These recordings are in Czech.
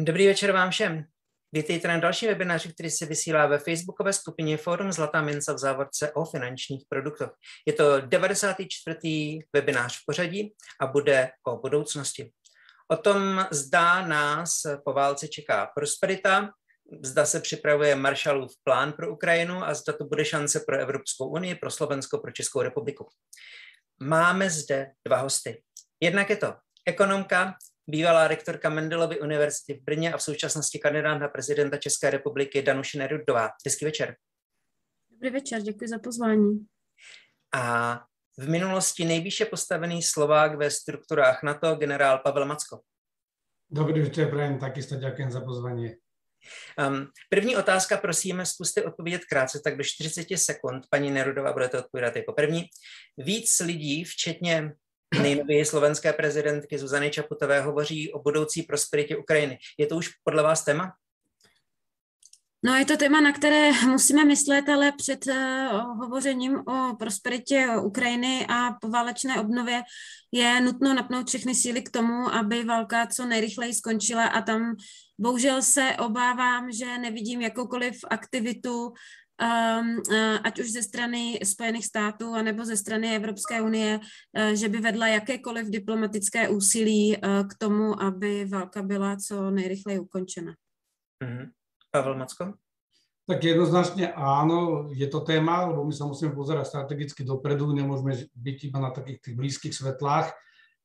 Dobrý večer vám všem. Vítejte na další webináři, který se vysílá ve facebookové skupině Forum Zlatá mince v závorce o finančních produktech. Je to 94. webinář v pořadí a bude o budoucnosti. O tom, zda nás po válce čeká prosperita, zda se připravuje Marshallův plán pro Ukrajinu a zda to bude šance pro Evropskou unii, pro Slovensko, pro Českou republiku. Máme zde dva hosty. Jednak je to ekonomka, bývalá rektorka Mendelovy univerzity v Brně a v současnosti kandidát na prezidenta České republiky Danuše Nerudová. Hezký večer. Dobrý večer, děkuji za pozvání. A v minulosti nejvýše postavený Slovák ve strukturách NATO, generál Pavel Macko. Dobrý večer, prajem, takisto ďakujem za pozvání. Um, první otázka, prosím, zkuste odpovědět krátce, tak do 40 sekund. Paní Nerudová budete odpovídat jako první. Víc lidí, včetně nejnověji slovenské prezidentky Zuzany Čaputové hovoří o budoucí prosperitě Ukrajiny. Je to už podle vás téma? No, je to téma, na které musíme myslet, ale před uh, hovořením o prosperitě Ukrajiny a poválečné obnově je nutno napnout všechny síly k tomu, aby válka co nejrychleji skončila a tam bohužel se obávám, že nevidím jakoukoliv aktivitu ať už ze strany Spojených států anebo ze strany Evropské unie, uh, že by vedla jakékoliv diplomatické úsilí uh, k tomu, aby válka byla co nejrychleji ukončena. Mm-hmm. Pavel Macko? Tak jednoznačne áno, je to téma, lebo my sa musíme pozerať strategicky dopredu, nemôžeme byť iba na takých tých blízkych svetlách,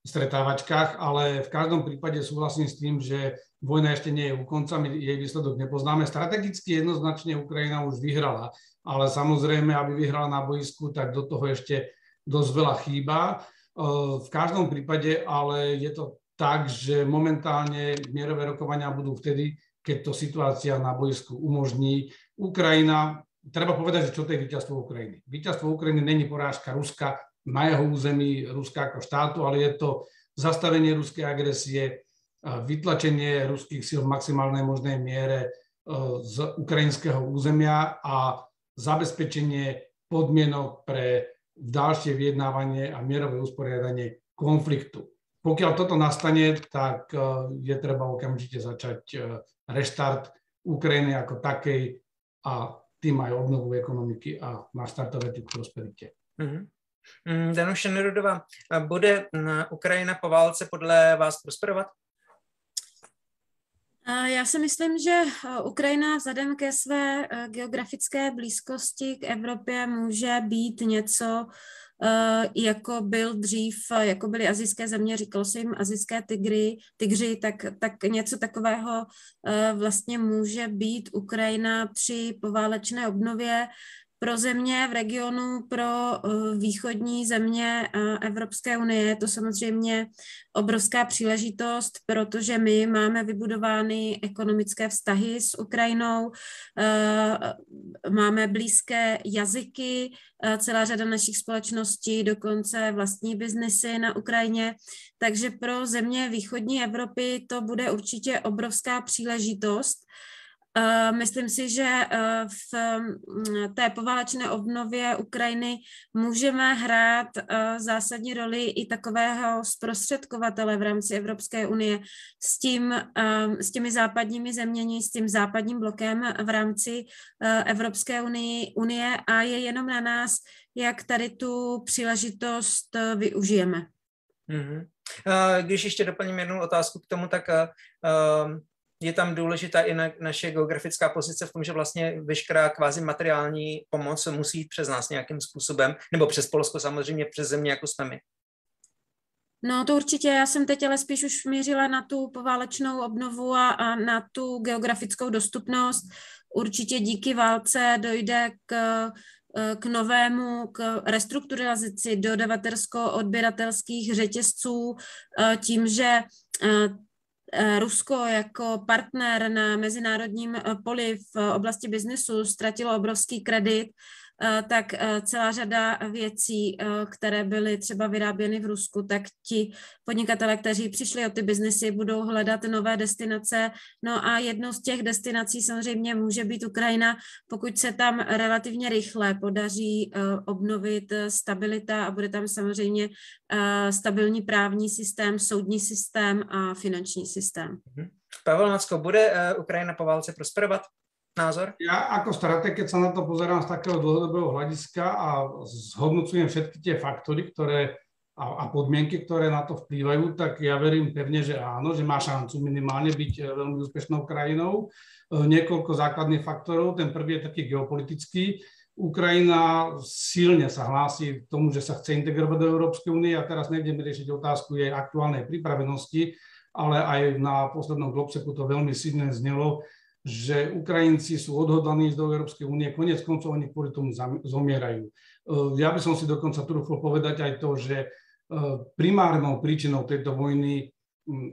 stretávačkách, ale v každom prípade súhlasím s tým, že vojna ešte nie je u konca, my jej výsledok nepoznáme. Strategicky jednoznačne Ukrajina už vyhrala, ale samozrejme, aby vyhrala na boisku, tak do toho ešte dosť veľa chýba. V každom prípade ale je to tak, že momentálne mierové rokovania budú vtedy, keď to situácia na boisku umožní. Ukrajina, treba povedať, že čo to je víťazstvo Ukrajiny. Víťazstvo Ukrajiny není porážka Ruska na jeho území Ruska ako štátu, ale je to zastavenie ruskej agresie, vytlačenie ruských síl v maximálnej možnej miere e, z ukrajinského územia a zabezpečenie podmienok pre ďalšie vyjednávanie a mierové usporiadanie konfliktu. Pokiaľ toto nastane, tak e, je treba okamžite začať e, reštart Ukrajiny ako takej a tým aj obnovu ekonomiky a naštartovať k prosperite. Mm-hmm. Danuše Nerudová, bude Ukrajina po válce podle vás prosperovat? Já si myslím, že Ukrajina vzhledem ke své geografické blízkosti k Evropě může být něco, jako byl dřív, jako byly azijské země, říkalo se jim azijské tygry, tygři, tak, tak něco takového vlastně může být Ukrajina při poválečné obnově pro země v regionu, pro eh, východní země Evropské unie je to samozřejmě obrovská příležitost, protože my máme vybudovány ekonomické vztahy s Ukrajinou, eh, máme blízké jazyky, eh, celá řada našich společností, dokonce vlastní biznesy na Ukrajině, takže pro země východní Evropy to bude určitě obrovská příležitost. Eh, myslím si, že eh, v mm, té poválečné obnově Ukrajiny můžeme hrát eh, zásadní roli i takového zprostředkovatele v rámci Evropské unie s, tím, s těmi západními zeměmi, s tím západním blokem v rámci Evropské unie, unie a je jenom na nás, jak tady tu příležitost využijeme. Mm-hmm. Když ještě doplním jednu otázku k tomu, tak je tam důležitá i na, naše geografická pozice v tom, že vlastně veškerá kvázi materiální pomoc musí jít přes nás nějakým způsobem, nebo přes Polsko samozřejmě, přes země, jako jsme my. No to určitě, já jsem teď ale spíš už mířila na tu poválečnou obnovu a, a na tu geografickou dostupnost. Určitě díky válce dojde k, k novému, k restrukturalizaci dodavatelsko-odběratelských řetězců tím, že Eh, Rusko jako partner na mezinárodním eh, poli v oblasti biznesu ztratilo obrovský kredit. Eh, tak eh, celá řada věcí, eh, které byly třeba vyráběny v Rusku, tak ti podnikatele, kteří přišli o ty biznesy, budou hledat nové destinace. No a jednou z těch destinací samozřejmě může být Ukrajina, pokud se tam relativně rychle podaří obnovit stabilita a bude tam samozřejmě stabilní právní systém, soudní systém a finanční systém. Mhm. Pavel Macko, bude Ukrajina po válce prosperovat? Názor? Ja ako strateg, keď sa na to pozerám z takého dlhodobého hľadiska a zhodnocujem všetky tie faktory, ktoré a, a podmienky, ktoré na to vplývajú, tak ja verím pevne, že áno, že má šancu minimálne byť e, veľmi úspešnou krajinou. E, niekoľko základných faktorov. Ten prvý je taký geopolitický. Ukrajina silne sa hlási k tomu, že sa chce integrovať do Európskej únie a teraz nejdeme riešiť otázku jej aktuálnej pripravenosti, ale aj na poslednom Globseku to veľmi silne znelo, že Ukrajinci sú odhodlaní do Európskej únie, konec koncov oni kvôli tomu zomierajú. E, ja by som si dokonca trúfol povedať aj to, že primárnou príčinou tejto vojny,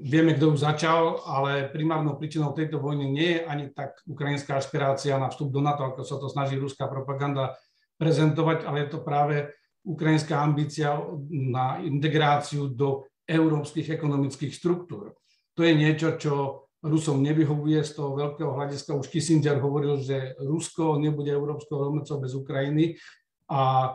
vieme, kto ju začal, ale primárnou príčinou tejto vojny nie je ani tak ukrajinská aspirácia na vstup do NATO, ako sa to snaží ruská propaganda prezentovať, ale je to práve ukrajinská ambícia na integráciu do európskych ekonomických štruktúr. To je niečo, čo Rusom nevyhovuje z toho veľkého hľadiska. Už Kissinger hovoril, že Rusko nebude európskou rovnocou bez Ukrajiny a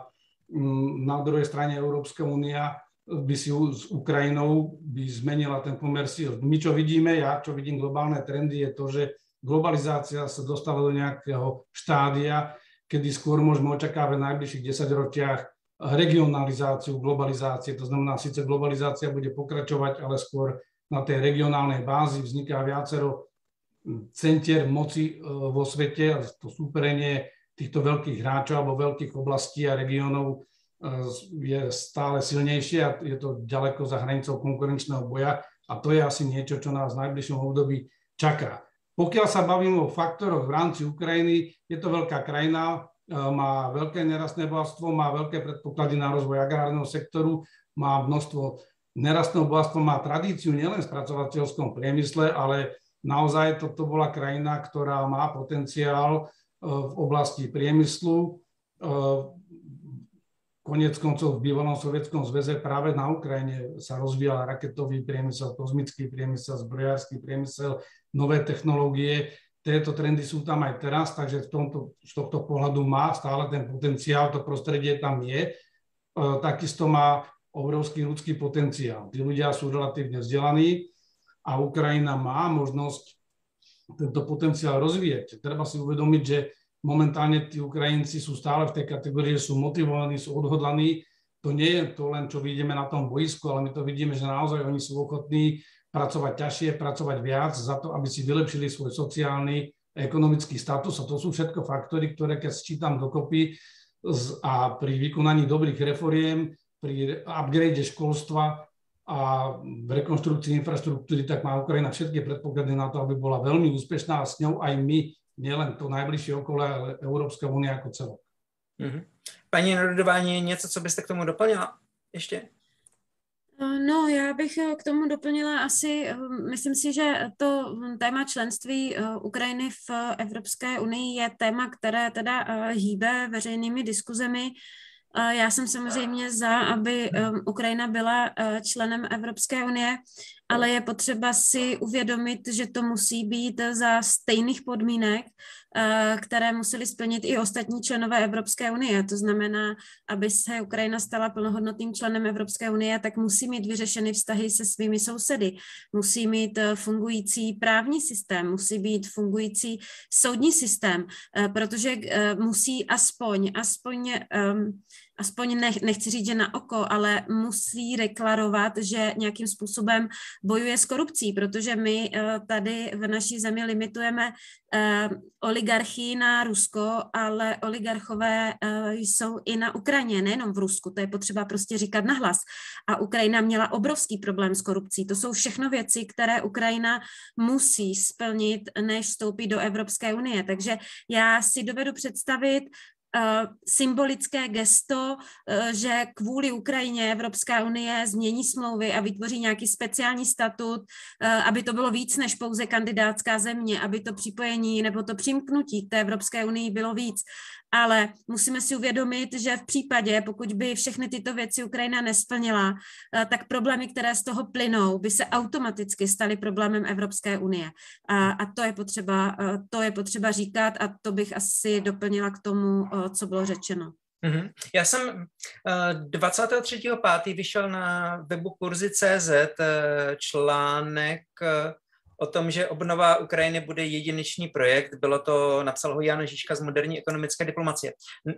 na druhej strane Európska únia by si s Ukrajinou by zmenila ten pomer síl. My čo vidíme, ja čo vidím globálne trendy, je to, že globalizácia sa dostala do nejakého štádia, kedy skôr môžeme očakávať v najbližších 10 ročiach regionalizáciu globalizácie. To znamená, síce globalizácia bude pokračovať, ale skôr na tej regionálnej bázi vzniká viacero centier moci e, vo svete, to súperenie týchto veľkých hráčov alebo veľkých oblastí a regiónov je stále silnejšie a je to ďaleko za hranicou konkurenčného boja a to je asi niečo, čo nás v najbližšom období čaká. Pokiaľ sa bavíme o faktoroch v rámci Ukrajiny, je to veľká krajina, e, má veľké nerastné bohatstvo, má veľké predpoklady na rozvoj agrárneho sektoru, má množstvo nerastného bohatstva, má tradíciu nielen v spracovateľskom priemysle, ale naozaj toto bola krajina, ktorá má potenciál e, v oblasti priemyslu, e, Konec koncov v bývalom Sovietskom zväze práve na Ukrajine sa rozvíjal raketový priemysel, kozmický priemysel, zbrojársky priemysel, nové technológie. Tieto trendy sú tam aj teraz, takže v tomto, z tohto pohľadu má stále ten potenciál, to prostredie tam je. E, takisto má obrovský ľudský potenciál. Tí ľudia sú relatívne vzdelaní a Ukrajina má možnosť tento potenciál rozvíjať. Treba si uvedomiť, že momentálne tí Ukrajinci sú stále v tej kategórii, že sú motivovaní, sú odhodlaní. To nie je to len, čo vidíme na tom boisku, ale my to vidíme, že naozaj oni sú ochotní pracovať ťažšie, pracovať viac za to, aby si vylepšili svoj sociálny, ekonomický status. A to sú všetko faktory, ktoré keď sčítam dokopy a pri vykonaní dobrých reforiem, pri upgrade školstva a v rekonštrukcii infraštruktúry, tak má Ukrajina všetky predpoklady na to, aby bola veľmi úspešná a s ňou aj my nielen to najbližší okolo, ale Európska únia jako celok. Mm-hmm. Paní Narodování, něco, co byste k tomu doplnila ještě? Eh, no, já bych eh, k tomu doplnila asi, eh, myslím si, že to téma členství Ukrajiny v Evropské unii je téma, které teda hýbe veřejnými diskuzemi. Já jsem samozřejmě za, aby Ukrajina byla členem Evropské unie, ale je potřeba si uvědomit, že to musí být za stejných podmínek, eh, které museli splnit i ostatní členové Evropské unie. To znamená, aby se Ukrajina stala plnohodnotným členem Evropské unie, tak musí mít vyřešeny vztahy se svými sousedy, musí mít eh, fungující právní systém, musí být fungující soudní systém, protože musí aspoň, aspoň ehm, aspoň nech, nechci říct, že na oko, ale musí deklarovat, že nějakým způsobem bojuje s korupcí, protože my eh, tady v naší zemi limitujeme eh, oligarchii na Rusko, ale oligarchové eh, jsou i na Ukrajině, nejenom v Rusku, to je potřeba prostě říkat nahlas. A Ukrajina měla obrovský problém s korupcí. To jsou všechno věci, které Ukrajina musí splnit, než vstoupí do Evropské unie. Takže já si dovedu představit symbolické gesto, eh, že kvůli Ukrajině Evropská unie změní smlouvy a vytvoří nějaký speciální statut, eh, aby to bylo víc než pouze kandidátská země, aby to připojení nebo to přimknutí k té Evropské unii bylo víc ale musíme si uvědomit, že v případě, pokud by všechny tyto věci Ukrajina nesplnila, eh, tak problémy, které z toho plynou, by se automaticky staly problémem Evropské unie. A, a to, je potřeba, eh, to je potřeba říkat a to bych asi doplnila k tomu, eh, co bylo řečeno. Mm-hmm. Já jsem 23.5. vyšel na webu kurzy.cz článek o tom, že obnova Ukrajiny bude jedinečný projekt. Bylo to, napsal ho Jan Žižka z moderní ekonomické diplomacie.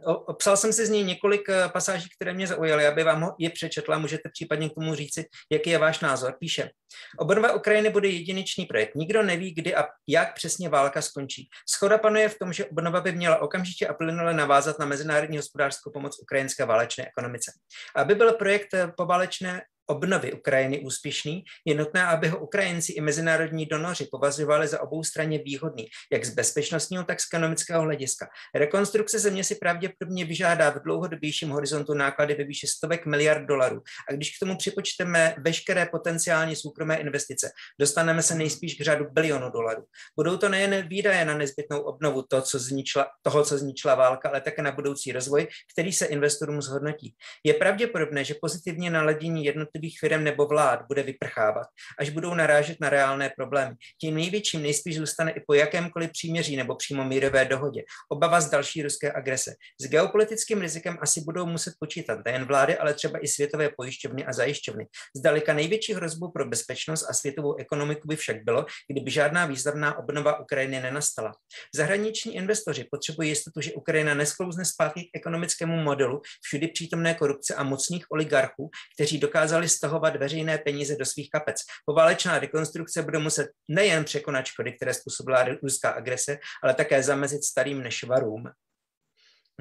Obsal jsem si z něj několik eh, pasáží, které mě zaujaly, aby vám je přečetla. Můžete případně k tomu říci, jaký je váš názor. Píše, obnova Ukrajiny bude jedinečný projekt. Nikdo neví, kdy a jak přesně válka skončí. Schoda panuje v tom, že obnova by měla okamžitě a plynule navázat na mezinárodní hospodářskou pomoc ukrajinské válečné ekonomice. Aby byl projekt eh, poválečné obnovy Ukrajiny úspěšný, je nutné, aby ho Ukrajinci i mezinárodní donoři považovali za oboustranně výhodný, jak z bezpečnostního, tak z ekonomického hlediska. Rekonstrukce země si pravděpodobně vyžádá v dlouhodobějším horizontu náklady ve výši stovek miliard dolarů. A když k tomu připočteme veškeré potenciální soukromé investice, dostaneme se nejspíš k řadu bilionu dolarů. Budou to nejen výdaje na nezbytnou obnovu to, co zničila, toho, co zničila válka, ale také na budoucí rozvoj, který se investorům zhodnotí. Je pravděpodobné, že pozitivně naladění jednot jednotlivých firm nebo vlád bude vyprchávat, až budou narážet na reálné problémy. Tím největším nejspíš zůstane i po jakémkoliv příměří nebo přímo mírové dohodě. Obava z další ruské agrese. S geopolitickým rizikem asi budou muset počítat nejen vlády, ale třeba i světové pojišťovny a zajišťovny. Zdaleka největší hrozbu pro bezpečnost a světovou ekonomiku by však bylo, kdyby žádná významná obnova Ukrajiny nenastala. Zahraniční investoři potřebují jistotu, že Ukrajina nesklouzne zpátky k ekonomickému modelu všudy přítomné korupce a mocných oligarchů, kteří dokázali mohli stahovat veřejné peníze do svých kapec. Poválečná rekonstrukce bude muset nejen překonat škody, které způsobila ruská agrese, ale také zamezit starým nešvarům.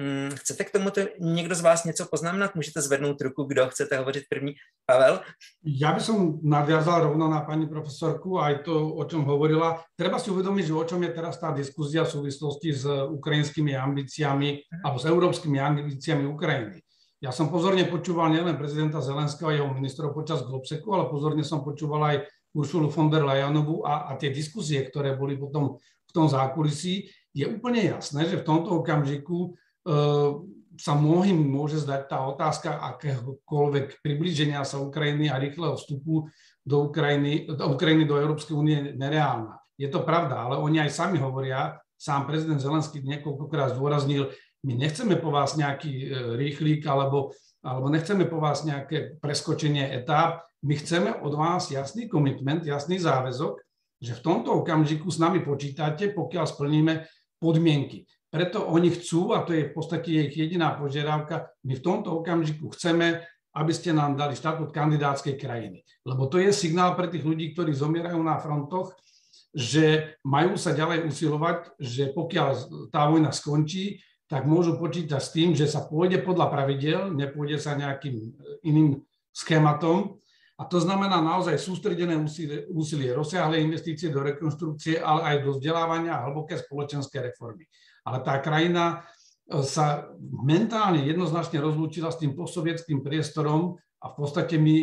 Hmm, chcete k tomuto někdo z vás něco poznamenat? Můžete zvednout ruku, kdo chcete hovořit první. Pavel? Já bych som nadviazal rovno na paní profesorku aj to, o čom hovorila. Treba si uvedomiť, že o čom je teraz tá diskuzia v súvislosti s ukrajinskými ambíciami alebo s európskymi ambíciami Ukrajiny. Ja som pozorne počúval nielen prezidenta Zelenského a jeho ministrov počas Globseku, ale pozorne som počúval aj Uršulu von der Leyenovú a, a tie diskusie, ktoré boli potom v tom zákulisí, je úplne jasné, že v tomto okamžiku e, sa mnohým môže zdať tá otázka akéhokoľvek priblíženia sa Ukrajiny a rýchleho vstupu do Ukrajiny, do Ukrajiny do Európskej únie nereálna. Je to pravda, ale oni aj sami hovoria, sám prezident Zelenský niekoľkokrát zdôraznil, my nechceme po vás nejaký e, rýchlík alebo, alebo nechceme po vás nejaké preskočenie etáp. My chceme od vás jasný komitment, jasný záväzok, že v tomto okamžiku s nami počítate, pokiaľ splníme podmienky. Preto oni chcú, a to je v podstate ich jediná požiadavka, my v tomto okamžiku chceme, aby ste nám dali štatút kandidátskej krajiny. Lebo to je signál pre tých ľudí, ktorí zomierajú na frontoch, že majú sa ďalej usilovať, že pokiaľ tá vojna skončí, tak môžu počítať s tým, že sa pôjde podľa pravidel, nepôjde sa nejakým e, iným schématom. A to znamená naozaj sústredené úsilie, úsilie rozsiahle investície do rekonstrukcie, ale aj do vzdelávania a hlboké spoločenské reformy. Ale tá krajina e, sa mentálne jednoznačne rozlúčila s tým postsovietským priestorom a v podstate my,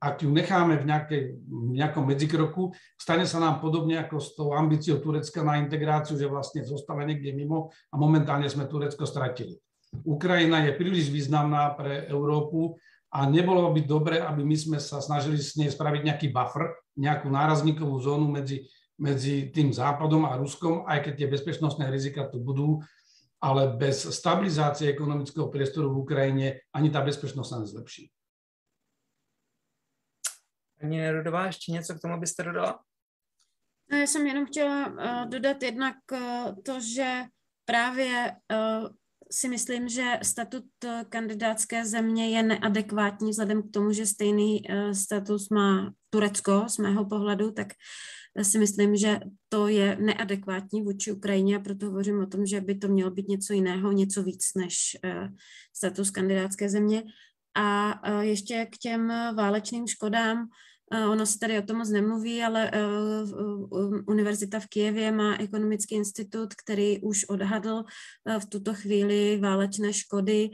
ak ju necháme v, nejakej, v nejakom medzikroku, stane sa nám podobne ako s tou ambíciou Turecka na integráciu, že vlastne zostane niekde mimo a momentálne sme Turecko stratili. Ukrajina je príliš významná pre Európu a nebolo by dobre, aby my sme sa snažili s nej spraviť nejaký buffer, nejakú nárazníkovú zónu medzi, medzi tým Západom a Ruskom, aj keď tie bezpečnostné rizika tu budú, ale bez stabilizácie ekonomického priestoru v Ukrajine ani tá bezpečnosť sa nezlepší. Paní Nerudová, ještě něco k tomu byste dodala? No, já jsem jenom chtěla uh, dodat jednak uh, to, že právě uh, si myslím, že statut kandidátské země je neadekvátní vzhledem k tomu, že stejný status má Turecko z mého pohledu, tak si myslím, že to je neadekvátní vůči Ukrajině a proto hovořím o tom, že by to mělo být něco jiného, něco víc než status kandidátské země. A ještě k těm válečným škodám, Ono se tady o tom moc nemluví, ale eh, Univerzita v Kijevě má ekonomický institut, který už odhadl eh, v tuto chvíli válečné škody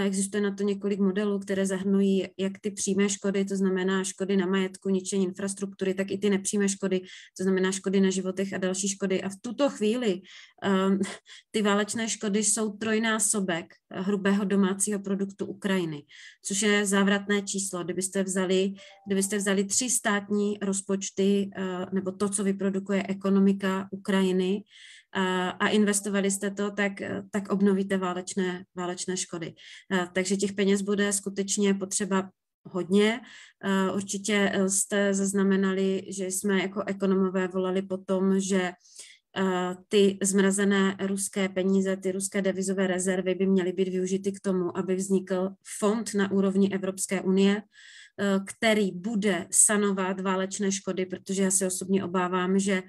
Existuje na to několik modelů, které zahrnují jak ty přímé škody, to znamená škody na majetku, ničení infrastruktury, tak i ty nepřímé škody, to znamená škody na životech a další škody. A v tuto chvíli um, ty válečné škody jsou trojnásobek hrubého domácího produktu Ukrajiny, což je závratné číslo. Kdybyste vzali, kdybyste vzali tři státní rozpočty uh, nebo to, co vyprodukuje ekonomika Ukrajiny, a investovali jste to, tak, tak obnovíte válečné, válečné škody. Takže těch peněz bude skutečně potřeba hodně. Určitě jste zaznamenali, že jsme jako ekonomové volali po tom, že ty zmrazené ruské peníze, ty ruské devizové rezervy by měly být využity k tomu, aby vznikl fond na úrovni Evropské unie, který bude sanovat válečné škody, protože já se osobně obávám, že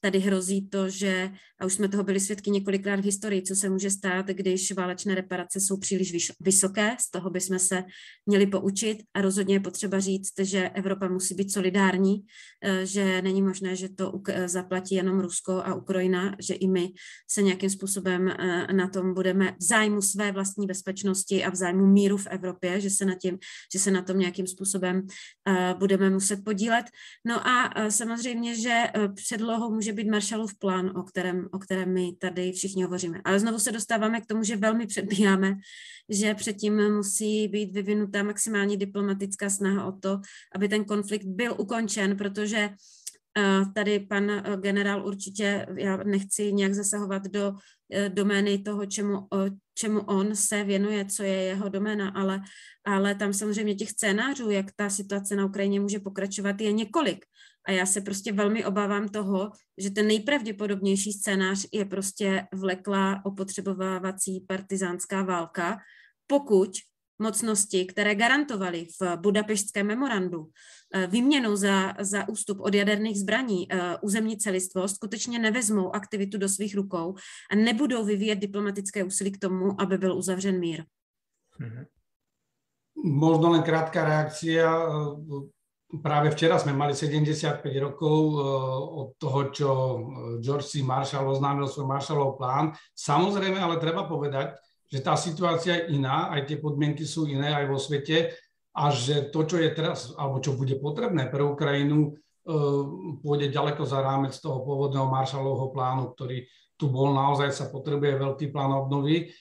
tady hrozí to, že, a už jsme toho byli svědky několikrát v historii, co se může stát, když válečné reparace jsou příliš vysoké, z toho bychom se měli poučit a rozhodně je potřeba říct, že Evropa musí být solidární, eh, že není možné, že to zaplatí jenom Rusko a Ukrajina, že i my se nějakým způsobem eh, na tom budeme v zájmu své vlastní bezpečnosti a v zájmu míru v Evropě, že se na, tím, že se na tom nějakým způsobem eh, budeme muset podílet. No a samozřejmě, že předlohou může být Marshallův plán, o kterém, o kterém my tady všichni hovoříme. Ale znovu se dostáváme k tomu, že velmi předbíháme, že předtím musí být vyvinutá maximální diplomatická snaha o to, aby ten konflikt byl ukončen, protože Tady pan eh, generál určitě, já nechci nějak zasahovat do eh, domény toho, čemu, čemu on se věnuje, co je jeho doména, ale, ale tam samozřejmě těch scénářů, jak ta situace na Ukrajině může pokračovat, je několik. A já se prostě velmi obávám toho, že ten nejpravděpodobnější scénář je prostě vleklá opotřebovávací partizánská válka, pokud mocnosti, které garantovaly v budapeštském memorandu eh, výměnou za, za ústup od jaderných zbraní eh, územní celistvost, skutečně nevezmou aktivitu do svých rukou a nebudou vyvíjet diplomatické úsilí k tomu, aby byl uzavřen mír. Mm-hmm. Možno len krátka reakcia práve včera sme mali 75 rokov eh, od toho, čo eh, George C. Marshall oznámil svoj Marshallov plán. Samozrejme, ale treba povedať, že tá situácia je iná, aj tie podmienky sú iné aj vo svete a že to, čo je teraz, alebo čo bude potrebné pre Ukrajinu, eh, pôjde ďaleko za rámec toho pôvodného Marshallovho plánu, ktorý tu bol, naozaj sa potrebuje veľký plán obnovy.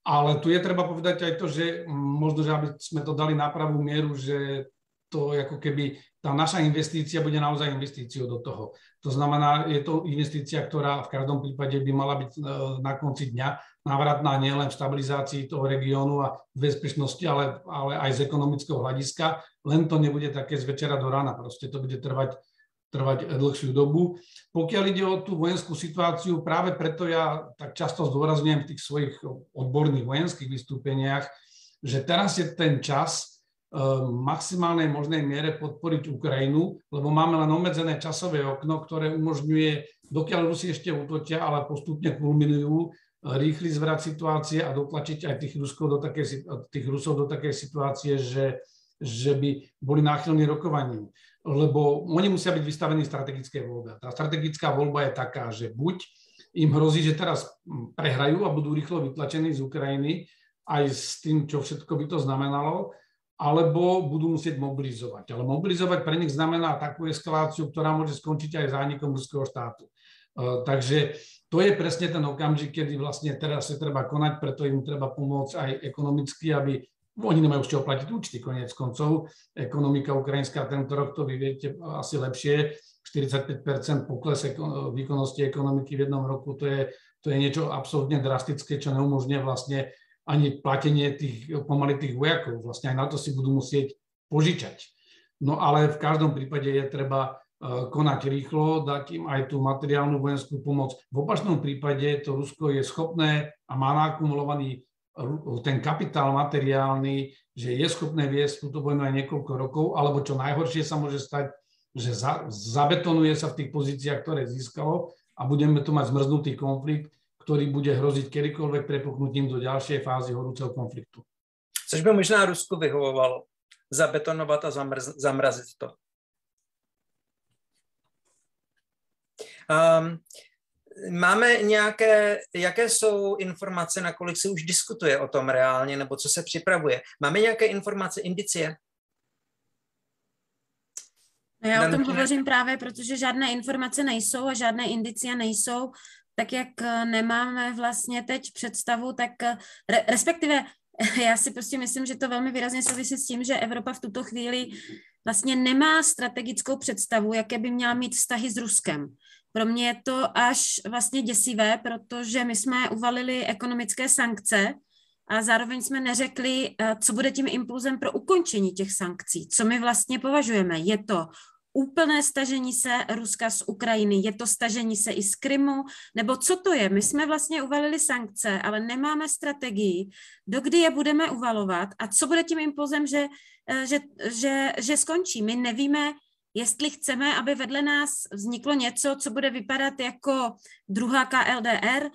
Ale tu je treba povedať aj to, že možno, že aby sme to dali na pravú mieru, že to ako keby tá naša investícia bude naozaj investíciou do toho. To znamená, je to investícia, ktorá v každom prípade by mala byť e, na konci dňa návratná nielen v stabilizácii toho regiónu a bezpečnosti, ale, ale aj z ekonomického hľadiska. Len to nebude také z večera do rána, proste to bude trvať, trvať dlhšiu dobu. Pokiaľ ide o tú vojenskú situáciu, práve preto ja tak často zdôrazňujem v tých svojich odborných vojenských vystúpeniach, že teraz je ten čas, maximálnej možnej miere podporiť Ukrajinu, lebo máme len obmedzené časové okno, ktoré umožňuje, dokiaľ Rusi ešte útočia, ale postupne kulminujú, rýchly zvrat situácie a dotlačiť aj tých, Ruskov do takej, tých Rusov do takej situácie, že, že by boli náchylní rokovaním. Lebo oni musia byť vystavení strategické voľbe. Tá strategická voľba je taká, že buď im hrozí, že teraz prehrajú a budú rýchlo vytlačení z Ukrajiny, aj s tým, čo všetko by to znamenalo, alebo budú musieť mobilizovať. Ale mobilizovať pre nich znamená takú eskaláciu, ktorá môže skončiť aj zánikom ruského štátu. E, takže to je presne ten okamžik, kedy vlastne teraz sa treba konať, preto im treba pomôcť aj ekonomicky, aby oni nemajú z čoho platiť účty, konec koncov. Ekonomika ukrajinská tento rok, to vy viete asi lepšie, 45% pokles výkonnosti ekonomiky v jednom roku, to je, to je niečo absolútne drastické, čo neumožňuje vlastne ani platenie tých pomaly tých vojakov. Vlastne aj na to si budú musieť požičať. No ale v každom prípade je treba e, konať rýchlo, dať im aj tú materiálnu vojenskú pomoc. V opačnom prípade to Rusko je schopné a má nakumulovaný ten kapitál materiálny, že je schopné viesť túto vojnu aj niekoľko rokov, alebo čo najhoršie sa môže stať, že za, zabetonuje sa v tých pozíciách, ktoré získalo a budeme tu mať zmrznutý konflikt, ktorý bude hroziť kedykoľvek prepuknutím do ďalšej fázy horúceho konfliktu. Což by možná Rusku vyhovovalo. Zabetonovat a zamrz, zamrazit to. Um, máme nějaké, jaké jsou informace, na kolik se už diskutuje o tom reálně, nebo co se připravuje? Máme nějaké informace, indicie? No já o tom hovořím právě, protože žádné informace nejsou a žádné indicie nejsou tak jak eh, nemáme vlastně teď představu, tak eh, respektive já si prostě myslím, že to velmi výrazně souvisí s tím, že Evropa v tuto chvíli vlastně nemá strategickou představu, jaké by měla mít vztahy s Ruskem. Pro mě je to až vlastně děsivé, protože my jsme uvalili ekonomické sankce a zároveň jsme neřekli, eh, co bude tím impulzem pro ukončení těch sankcí. Co my vlastně považujeme? Je to úplné stažení se Ruska z Ukrajiny, je to stažení se i z Krymu, nebo co to je? My jsme vlastně uvalili sankce, ale nemáme strategii, dokdy je budeme uvalovat a co bude tím impulzem, že, eh, že, že, že skončí. My nevíme, jestli chceme, aby vedle nás vzniklo něco, co bude vypadat jako druhá KLDR,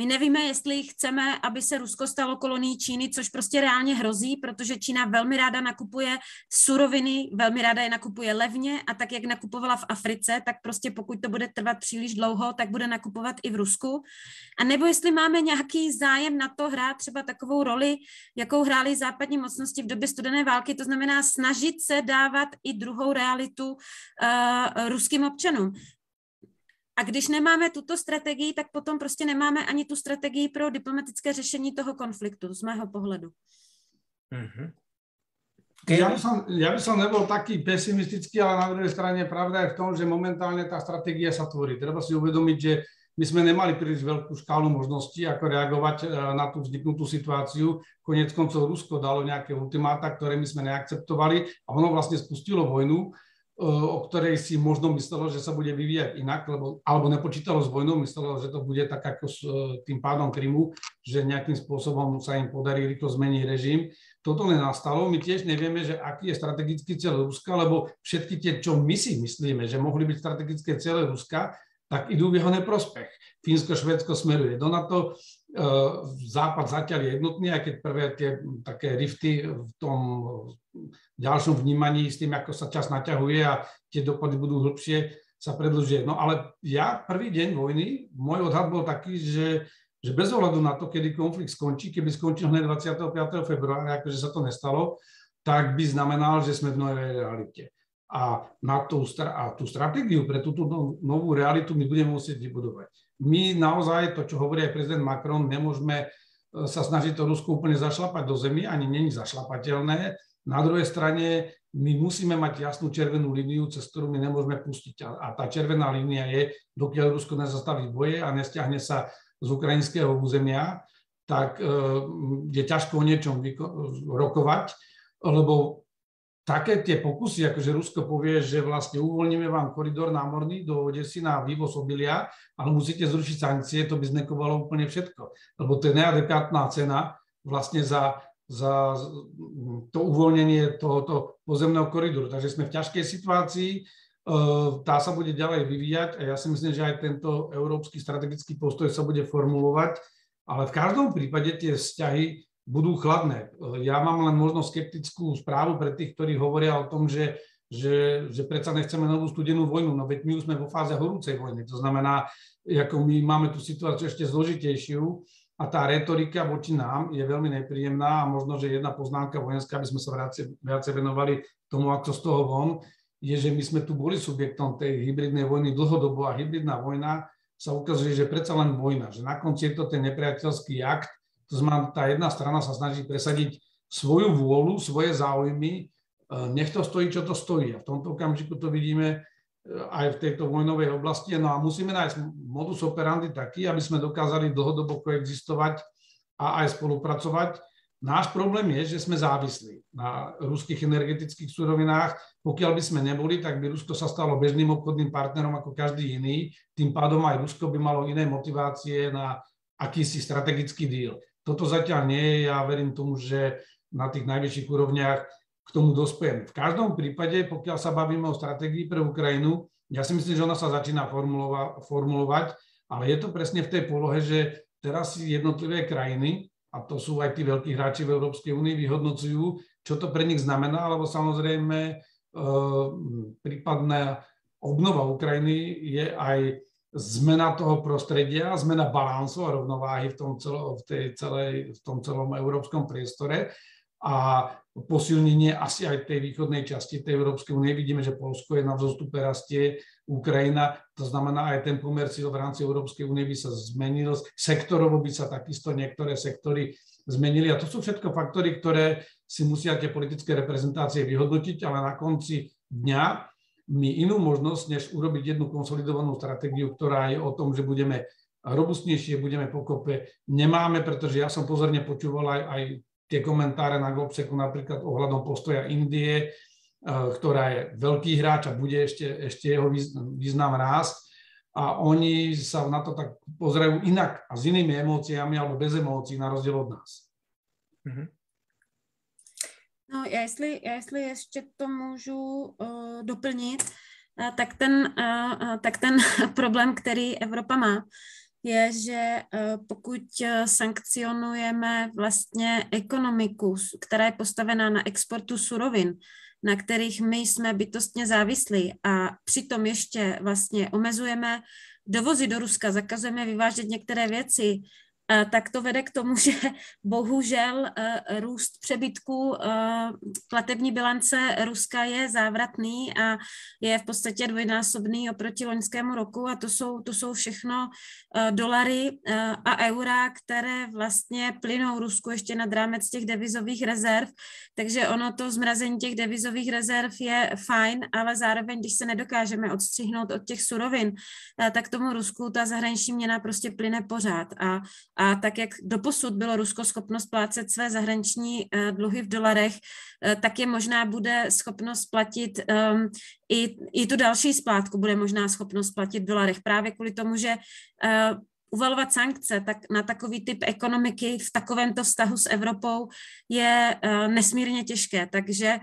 my nevíme, jestli chceme, aby se Rusko stalo kolonií Číny, což prostě reálně hrozí, protože Čína velmi ráda nakupuje suroviny, velmi ráda je nakupuje levně a tak, jak nakupovala v Africe, tak prostě pokud to bude trvat příliš dlouho, tak bude nakupovat i v Rusku. A nebo jestli máme nějaký zájem na to hrát třeba takovou roli, jakou hrály západní mocnosti v době studené války, to znamená snažit se dávat i druhou realitu uh, ruským občanům. A když nemáme tuto strategii, tak potom prostě nemáme ani tu strategii pro diplomatické řešení toho konfliktu, z mého pohledu. Mm-hmm. Ja by, som, ja by som nebol taký pesimistický, ale na druhej strane pravda je v tom, že momentálne tá stratégia sa tvorí. Treba si uvedomiť, že my sme nemali príliš veľkú škálu možností, ako reagovať e, na tú vzniknutú situáciu. Konec koncov Rusko dalo nejaké ultimáta, ktoré my sme neakceptovali a ono vlastne spustilo vojnu o ktorej si možno myslelo, že sa bude vyvíjať inak, lebo, alebo nepočítalo s vojnou, myslelo, že to bude tak ako s e, tým pádom Krymu, že nejakým spôsobom sa im podarí rýchlo zmeniť režim. Toto nenastalo. My tiež nevieme, že aký je strategický cieľ Ruska, lebo všetky tie, čo my si myslíme, že mohli byť strategické ciele Ruska, tak idú v jeho neprospech. Fínsko, Švedsko smeruje do NATO, Západ zatiaľ je jednotný, aj keď prvé tie také rifty v tom ďalšom vnímaní s tým, ako sa čas naťahuje a tie dopady budú hlbšie, sa predlžuje. No ale ja prvý deň vojny, môj odhad bol taký, že, že bez ohľadu na to, kedy konflikt skončí, keby skončil hneď 25. februára, akože sa to nestalo, tak by znamenal, že sme v novej realite. A, na tú, a tú stratégiu pre túto novú realitu my budeme musieť vybudovať. My naozaj, to, čo hovorí aj prezident Macron, nemôžeme e, sa snažiť to Rusko úplne zašlapať do zemi, ani není zašlapateľné, na druhej strane my musíme mať jasnú červenú líniu, cez ktorú my nemôžeme pustiť. A, tá červená línia je, dokiaľ Rusko nezastaví boje a nestiahne sa z ukrajinského územia, tak e, je ťažko o niečom rokovať, lebo také tie pokusy, akože Rusko povie, že vlastne uvoľníme vám koridor námorný do Odesy na vývoz obilia, ale musíte zrušiť sankcie, to by znekovalo úplne všetko. Lebo to je neadekvátna cena vlastne za za to uvoľnenie tohoto pozemného koridoru. Takže sme v ťažkej situácii, e, tá sa bude ďalej vyvíjať a ja si myslím, že aj tento európsky strategický postoj sa bude formulovať, ale v každom prípade tie vzťahy budú chladné. Ja mám len možno skeptickú správu pre tých, ktorí hovoria o tom, že, že, že predsa nechceme novú studenú vojnu, no veď my už sme vo fáze horúcej vojny. To znamená, ako my máme tú situáciu ešte zložitejšiu, a tá retorika voči nám je veľmi nepríjemná a možno, že jedna poznámka vojenská, aby sme sa viacej, viacej venovali tomu, ako z toho von, je, že my sme tu boli subjektom tej hybridnej vojny dlhodobo a hybridná vojna sa ukazuje, že predsa len vojna, že na konci je to ten nepriateľský akt, to znamená, tá jedna strana sa snaží presadiť svoju vôľu, svoje záujmy, e, nech to stojí, čo to stojí. A v tomto okamžiku to vidíme aj v tejto vojnovej oblasti. No a musíme nájsť modus operandi taký, aby sme dokázali dlhodobo koexistovať a aj spolupracovať. Náš problém je, že sme závislí na ruských energetických surovinách. Pokiaľ by sme neboli, tak by Rusko sa stalo bežným obchodným partnerom ako každý iný. Tým pádom aj Rusko by malo iné motivácie na akýsi strategický díl. Toto zatiaľ nie je. Ja verím tomu, že na tých najvyšších úrovniach k tomu dospejem. V každom prípade, pokiaľ sa bavíme o stratégii pre Ukrajinu, ja si myslím, že ona sa začína formulova- formulovať, ale je to presne v tej polohe, že teraz si jednotlivé krajiny, a to sú aj tí veľkí hráči v Európskej únii, vyhodnocujú, čo to pre nich znamená, lebo samozrejme e, prípadná obnova Ukrajiny je aj zmena toho prostredia, zmena balansu a rovnováhy v tom, celo, v tej celej, v tom celom európskom priestore a posilnenie asi aj tej východnej časti tej Európskej únie. Vidíme, že Polsko je na vzostupe rastie, Ukrajina, to znamená aj ten pomer v rámci Európskej únie by sa zmenil, sektorovo by sa takisto niektoré sektory zmenili a to sú všetko faktory, ktoré si musia tie politické reprezentácie vyhodnotiť, ale na konci dňa my inú možnosť, než urobiť jednu konsolidovanú stratégiu, ktorá je o tom, že budeme robustnejšie, budeme pokope. Nemáme, pretože ja som pozorne počúval aj, aj tie komentáre na Globseku napríklad ohľadom postoja Indie, ktorá je veľký hráč a bude ešte, ešte jeho význam rásť a oni sa na to tak pozerajú inak a s inými emóciami alebo bez emócií na rozdíl od nás. Mm-hmm. No, já jestli, já jestli ještě to můžu uh, doplnit, uh, tak, ten, uh, tak ten problém, který Evropa má, je, že uh, pokud sankcionujeme vlastně ekonomiku, která je postavená na exportu surovin, na kterých my jsme bytostně závislí a přitom ještě vlastně omezujeme dovozy do Ruska, zakazujeme vyvážet některé věci, tak to vede k tomu, že bohužel e, růst přebytků e, platební bilance Ruska je závratný a je v podstatě dvojnásobný oproti loňskému roku a to jsou, to jsou všechno dolary a eura, které vlastně plynou Rusku ještě nad rámec těch devizových rezerv, takže ono to zmrazení těch devizových rezerv je fajn, ale zároveň, když se nedokážeme odstřihnout od těch surovin, tak tomu Rusku ta zahraniční měna prostě plyne pořád. A a tak, jak doposud bylo Rusko schopno splácet své zahraniční uh, dluhy v dolarech, uh, tak je možná bude schopno splatit um, i, i tu další splátku, bude možná schopno splatit v dolarech. Právě kvůli tomu, že uh, uvalovat sankce tak na takový typ ekonomiky v takovémto vztahu s Evropou je uh, nesmírně těžké. Takže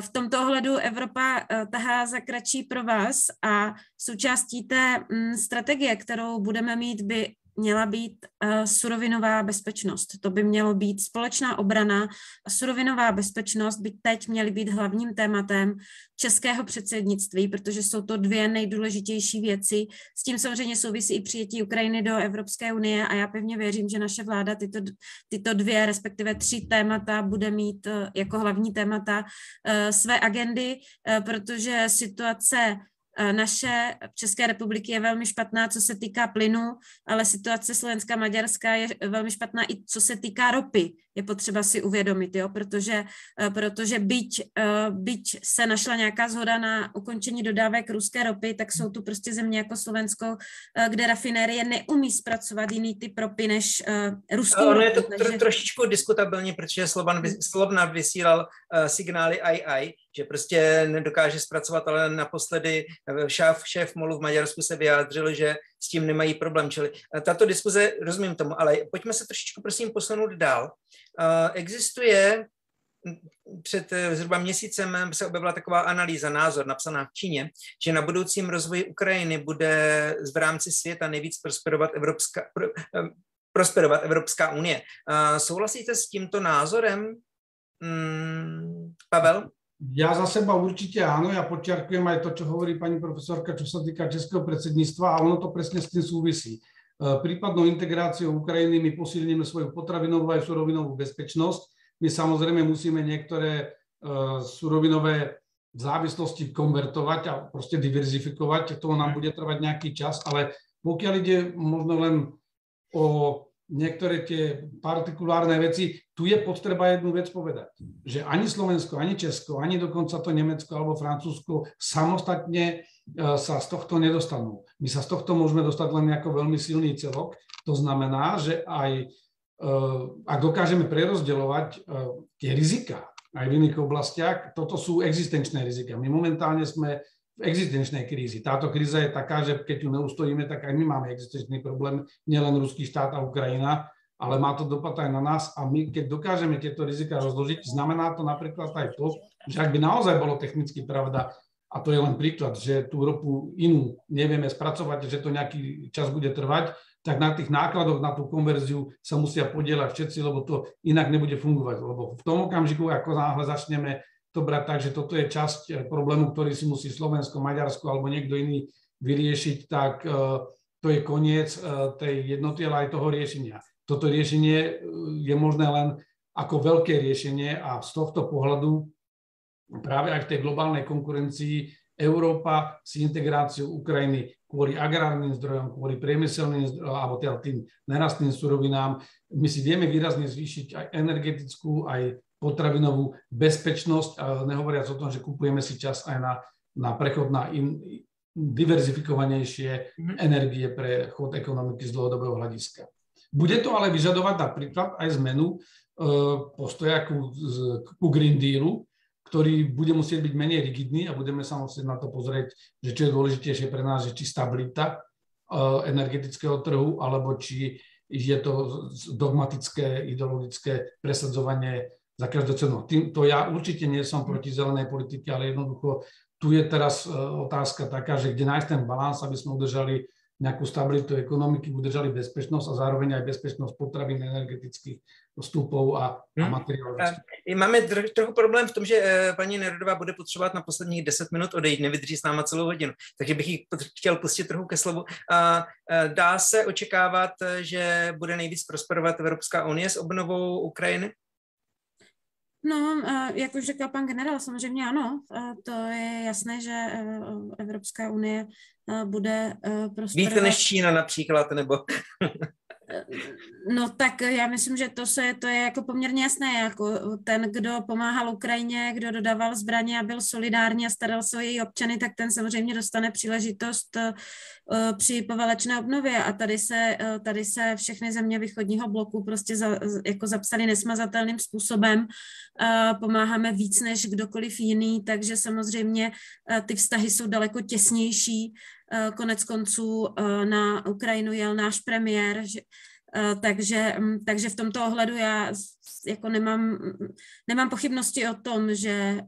v tomto ohledu Evropa tahá za kratší pro vás a součástí té mm, strategie, kterou budeme mít, by měla být uh, surovinová bezpečnost. To by mělo být společná obrana a surovinová bezpečnost by teď měly být hlavním tématem českého předsednictví, protože jsou to dvě nejdůležitější věci. S tím samozřejmě souvisí i přijetí Ukrajiny do Evropské unie a já pevně věřím, že naše vláda tyto, tyto dvě, respektive tři témata bude mít uh, jako hlavní témata uh, své agendy, protože situace Eh, naše České republiky je velmi špatná, co se týká plynu, ale situace Slovenska Maďarska je velmi špatná i co se týká ropy. Je potřeba si uvědomit, jo? Protože, eh, protože byť, eh, byť se našla nějaká zhoda na ukončení dodávek ruské ropy, tak jsou tu prostě země jako Slovensko, kde rafinérie neumí zpracovat jiný typ ropy než ruskou Ono je to takže... trošičku diskutabilní, protože Slovan, Slovna vysílal uh, signály AI, že prostě nedokáže zpracovat, ale naposledy eh, šéf, šéf MOLu v Maďarsku se vyjádřil, že s tím nemají problém. Čili eh, tato diskuze, rozumím tomu, ale pojďme se trošičku prosím posunout dál. Eh, existuje před zhruba měsícem se objevila taková analýza, názor napsaná v Číně, že na budoucím rozvoji Ukrajiny bude v rámci světa nejvíc prosperovat Evropská, pro, prosperovat Evropská unie. Souhlasíte s tímto názorem, hmm, Pavel? Ja za seba určite áno, ja počiarkujem aj to, čo hovorí pani profesorka, čo sa týka českého predsedníctva a ono to presne s tým súvisí. E, prípadnou integráciou Ukrajiny my posilníme svoju potravinovú aj surovinovú bezpečnosť. My samozrejme musíme niektoré e, surovinové závislosti konvertovať a proste diverzifikovať. To nám bude trvať nejaký čas, ale pokiaľ ide možno len o niektoré tie partikulárne veci, tu je potreba jednu vec povedať, že ani Slovensko, ani Česko, ani dokonca to Nemecko alebo Francúzsko samostatne e, sa z tohto nedostanú. My sa z tohto môžeme dostať len ako veľmi silný celok. To znamená, že aj e, ak dokážeme prerozdeľovať tie rizika aj v iných oblastiach, toto sú existenčné rizika. My momentálne sme existenčnej krízi. Táto kríza je taká, že keď ju neustojíme, tak aj my máme existenčný problém, nielen ruský štát a Ukrajina, ale má to dopad aj na nás a my, keď dokážeme tieto rizika rozložiť, znamená to napríklad aj to, že ak by naozaj bolo technicky pravda, a to je len príklad, že tú ropu inú nevieme spracovať, že to nejaký čas bude trvať, tak na tých nákladoch na tú konverziu sa musia podielať všetci, lebo to inak nebude fungovať. Lebo v tom okamžiku, ako náhle začneme to brať tak, že toto je časť eh, problému, ktorý si musí Slovensko, Maďarsko alebo niekto iný vyriešiť, tak eh, to je koniec eh, tej jednoty, ale aj toho riešenia. Toto riešenie je možné len ako veľké riešenie a z tohto pohľadu práve aj v tej globálnej konkurencii Európa si integráciu Ukrajiny kvôli agrárnym zdrojom, kvôli priemyselným zdrojom, alebo teda tým nerastným surovinám, my si vieme výrazne zvýšiť aj energetickú, aj potravinovú bezpečnosť, nehovoriac o tom, že kupujeme si čas aj na, na prechod na in, diverzifikovanejšie mm-hmm. energie pre chod ekonomiky z dlhodobého hľadiska. Bude to ale vyžadovať napríklad aj zmenu postoja ku, ku Green Dealu, ktorý bude musieť byť menej rigidný a budeme sa musieť na to pozrieť, že čo je dôležitejšie pre nás, že či stabilita energetického trhu, alebo či je to dogmatické, ideologické presadzovanie za každú cenu. Tým, to ja určite nie som proti zelenej politike, ale jednoducho tu je teraz otázka taká, že kde nájsť ten balans, aby sme udržali nejakú stabilitu ekonomiky, udržali bezpečnosť a zároveň aj bezpečnosť potravín, energetických vstupů a, hmm. a materiálů. Máme trochu problém v tom, že eh, paní Nerodová bude potřebovat na posledních 10 minut odejít, nevydrží s náma celou hodinu, takže bych ji chtěl pustit trochu ke slovu. A eh, dá se očekávat, že bude nejvíc prosperovat Evropská unie s obnovou Ukrajiny? No, jak už řekl pan generál, samozřejmě ano. To je jasné, že eh, Evropská unie bude prosperovat. Víte než Čína například, nebo... No tak já myslím, že to, se, to je jako poměrně jasné, jako ten, kdo pomáhal Ukrajině, kdo dodával zbraně a byl solidární a staral se o její občany, tak ten samozřejmě dostane příležitost uh, při poválečné obnově a tady se, tady se všechny země východního bloku prostě za, jako zapsali nesmazatelným způsobem, pomáháme víc než kdokoliv jiný, takže samozřejmě ty vztahy jsou daleko těsnější, Eh, konec konců eh, na Ukrajinu jel náš premiér, že, eh, takže, mm, takže v tomto ohledu já jako nemám, nemám pochybnosti o tom, že,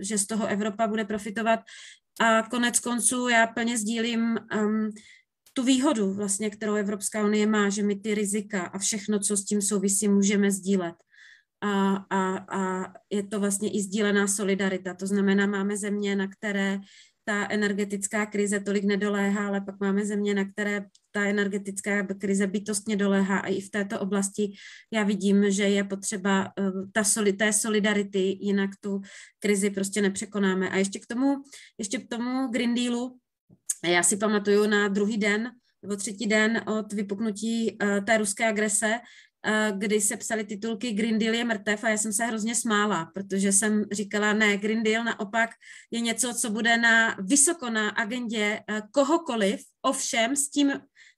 že z toho Evropa bude profitovat. A konec konců já plně sdílím um, tu výhodu, vlastně, kterou Evropská unie má, že my ty rizika a všechno, co s tím souvisí, můžeme sdílet. A, a, a je to vlastně i sdílená solidarita. To znamená, máme země, na které ta energetická krize tolik nedoléhá, ale pak máme země, na které ta energetická krize bytostně doléhá a i v této oblasti já vidím, že je potřeba eh, ta soli, té solidarity, jinak tu krizi prostě nepřekonáme. A ještě k tomu, ještě k tomu Green Dealu, já si pamatuju na druhý den nebo třetí den od vypuknutí uh, té ruské agrese, Eh, kdy se psaly titulky Green Deal je mrtev a já jsem se hrozně smála, protože jsem říkala, ne, Green Deal naopak je něco, co bude na vysoko na agendě eh, kohokoliv, ovšem s tím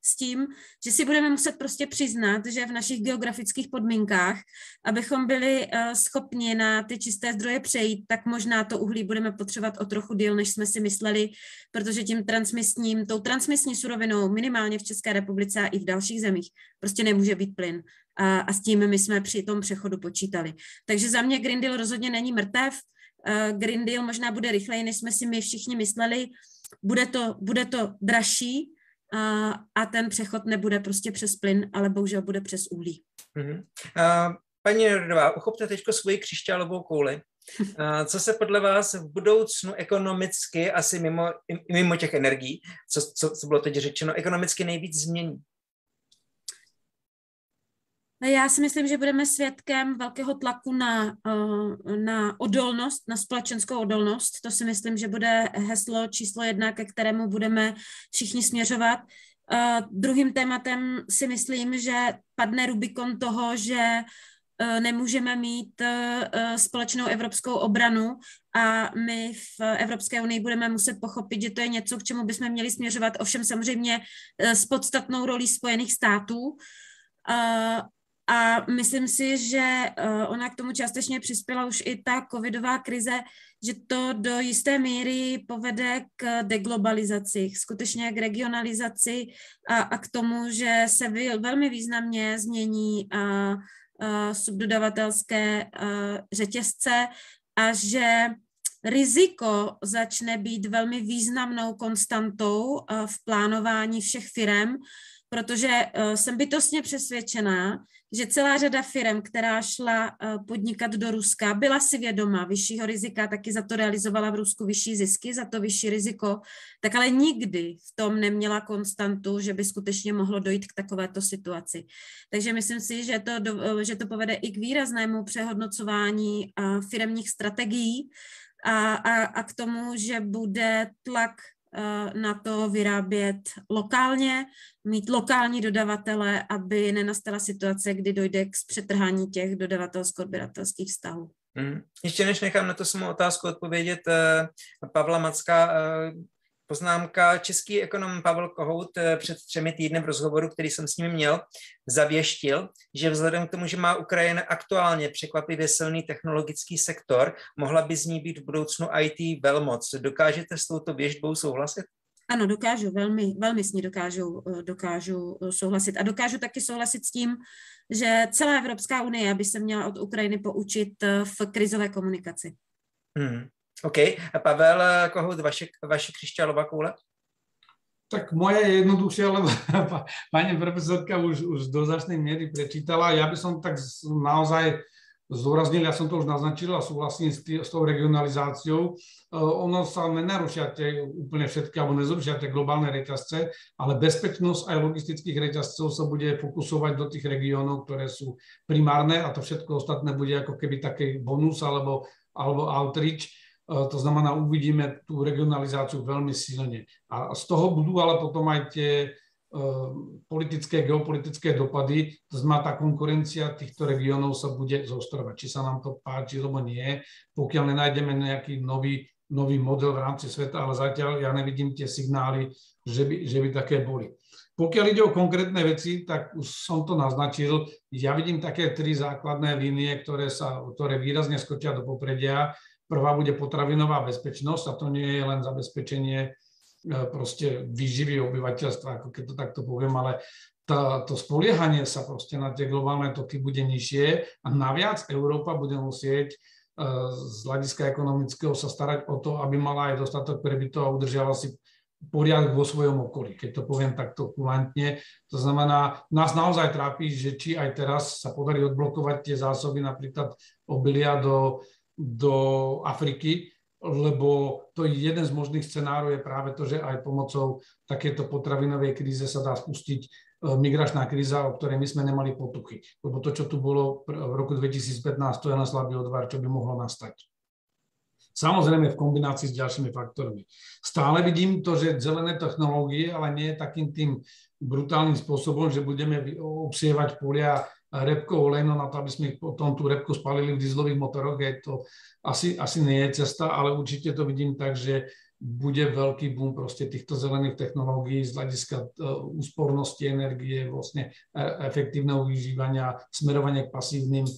s tím, že si budeme muset prostě přiznat, že v našich geografických podmínkách, abychom byli uh, schopni na ty čisté zdroje přejít, tak možná to uhlí budeme potřebovat o trochu díl, než jsme si mysleli, protože tím transmisním, tou transmisní surovinou minimálně v České republice a i v dalších zemích prostě nemůže být plyn. A, a s tím my jsme při tom přechodu počítali. Takže za mě Green Deal rozhodně není mrtev. Uh, Green Deal možná bude rychleji, než jsme si my všichni mysleli. Bude to, bude to dražší, a, a ten přechod nebude prostě přes plyn, ale bohužel bude přes uhlí. Mm-hmm. Uh, paní Rodová, uchopte teď svoji křišťálovou kouli. Uh, co se podle vás v budoucnu ekonomicky, asi mimo, mimo těch energií, co, co, co bylo teď řečeno, ekonomicky nejvíc změní? Já si myslím, že budeme svědkem velkého tlaku na, eh, na odolnost, na společenskou odolnost. To si myslím, že bude heslo číslo jedna, ke kterému budeme všichni směřovat. Uh, druhým tématem si myslím, že padne Rubikon toho, že uh, nemůžeme mít společnou evropskou obranu a my v Evropské unii budeme muset pochopit, že to je něco, k čemu bychom měli směřovat, ovšem samozřejmě s podstatnou rolí Spojených států. A myslím si, že uh, ona k tomu částečně přispěla už i ta covidová krize, že to do jisté míry povede k deglobalizaci, skutečně k regionalizaci a, a k tomu, že se velmi významně změní uh, uh, subdodavatelské uh, řetězce a že riziko začne být velmi významnou konstantou v plánování všech firm, protože uh, jsem bytostně přesvědčená, že celá řada firm, která šla uh, podnikat do Ruska, byla si vědoma vyššího rizika, taky za to realizovala v Rusku vyšší zisky, za to vyšší riziko, tak ale nikdy v tom neměla konstantu, že by skutečně mohlo dojít k takovéto situaci. Takže myslím si, že to, do, že to povede i k výraznému přehodnocování uh, firmních strategií a, a, a k tomu, že bude tlak na to vyrábět lokálně, mít lokální dodavatele, aby nenastala situace, kdy dojde k přetrhání těch dodavatelsko-odběratelských vztahů. Hmm. Ještě než nechám na to samou otázku odpovědět, uh, Pavla Macka uh, poznámka. Český ekonom Pavel Kohout eh, před třemi týdny v rozhovoru, který jsem s ním měl, zavěštil, že vzhledem k tomu, že má Ukrajina aktuálně překvapivě silný technologický sektor, mohla by z ní být v budoucnu IT velmoc. Dokážete s touto věžbou souhlasit? Ano, dokážu, velmi, velmi s ní dokážu, eh, dokážu eh, souhlasit. A dokážu taky souhlasit s tím, že celá Evropská unie by se měla od Ukrajiny poučit v krizové komunikaci. Hmm. OK. A Pavel Kohout, vaše, vaše křišťálová koule? Tak moje je jednoduchšie, lebo pani profesorka už, už do značnej miery prečítala. Ja by som tak naozaj zdôraznil, ja som to už naznačil a súhlasím s, tý, s tou regionalizáciou. Uh, ono sa nenarušia tie úplne všetky, alebo nezrušia tie globálne reťazce, ale bezpečnosť aj logistických reťazcov sa bude fokusovať do tých regiónov, ktoré sú primárne a to všetko ostatné bude ako keby taký bonus alebo, alebo outreach to znamená, uvidíme tú regionalizáciu veľmi silne. A z toho budú ale potom aj tie e, politické, geopolitické dopady, to znamená, tá konkurencia týchto regiónov sa bude zostrovať. Či sa nám to páči, alebo nie, pokiaľ nenájdeme nejaký nový, nový model v rámci sveta, ale zatiaľ ja nevidím tie signály, že by, že by také boli. Pokiaľ ide o konkrétne veci, tak už som to naznačil. Ja vidím také tri základné línie, ktoré, sa, ktoré výrazne skočia do popredia. Prvá bude potravinová bezpečnosť a to nie je len zabezpečenie e, proste výživy obyvateľstva, ako keď to takto poviem, ale tá, to spoliehanie sa proste na tie globálne toky bude nižšie a naviac Európa bude musieť e, z hľadiska ekonomického sa starať o to, aby mala aj dostatok prebytov a udržiavala si poriadok vo svojom okolí, keď to poviem takto kulantne. To znamená, nás naozaj trápi, že či aj teraz sa podarí odblokovať tie zásoby napríklad obilia do do Afriky, lebo to je jeden z možných scenárov je práve to, že aj pomocou takéto potravinovej kríze sa dá spustiť e, migračná kríza, o ktorej my sme nemali potuchy. Lebo to, čo tu bolo v roku 2015, to je na slabý odvar, čo by mohlo nastať. Samozrejme v kombinácii s ďalšími faktormi. Stále vidím to, že zelené technológie, ale nie takým tým brutálnym spôsobom, že budeme obsievať polia repkou olejnou na to, aby sme potom tú repku spalili v dieselových motoroch, je to asi, asi nie je cesta, ale určite to vidím tak, že bude veľký boom proste týchto zelených technológií z hľadiska e, úspornosti energie, vlastne e, efektívneho využívania, smerovania k pasívnym e,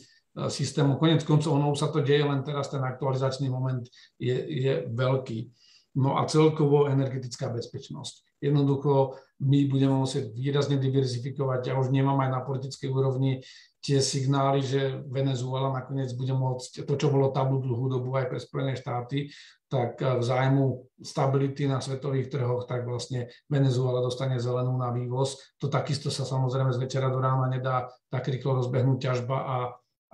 systémom. Konec koncov ono sa to deje, len teraz ten aktualizačný moment je, je veľký. No a celkovo energetická bezpečnosť. Jednoducho my budeme musieť výrazne diverzifikovať. Ja už nemám aj na politickej úrovni tie signály, že Venezuela nakoniec bude môcť, to, čo bolo tabu dlhú dobu aj pre Spojené štáty, tak v zájmu stability na svetových trhoch, tak vlastne Venezuela dostane zelenú na vývoz. To takisto sa samozrejme z večera do rána nedá tak rýchlo rozbehnúť ťažba a,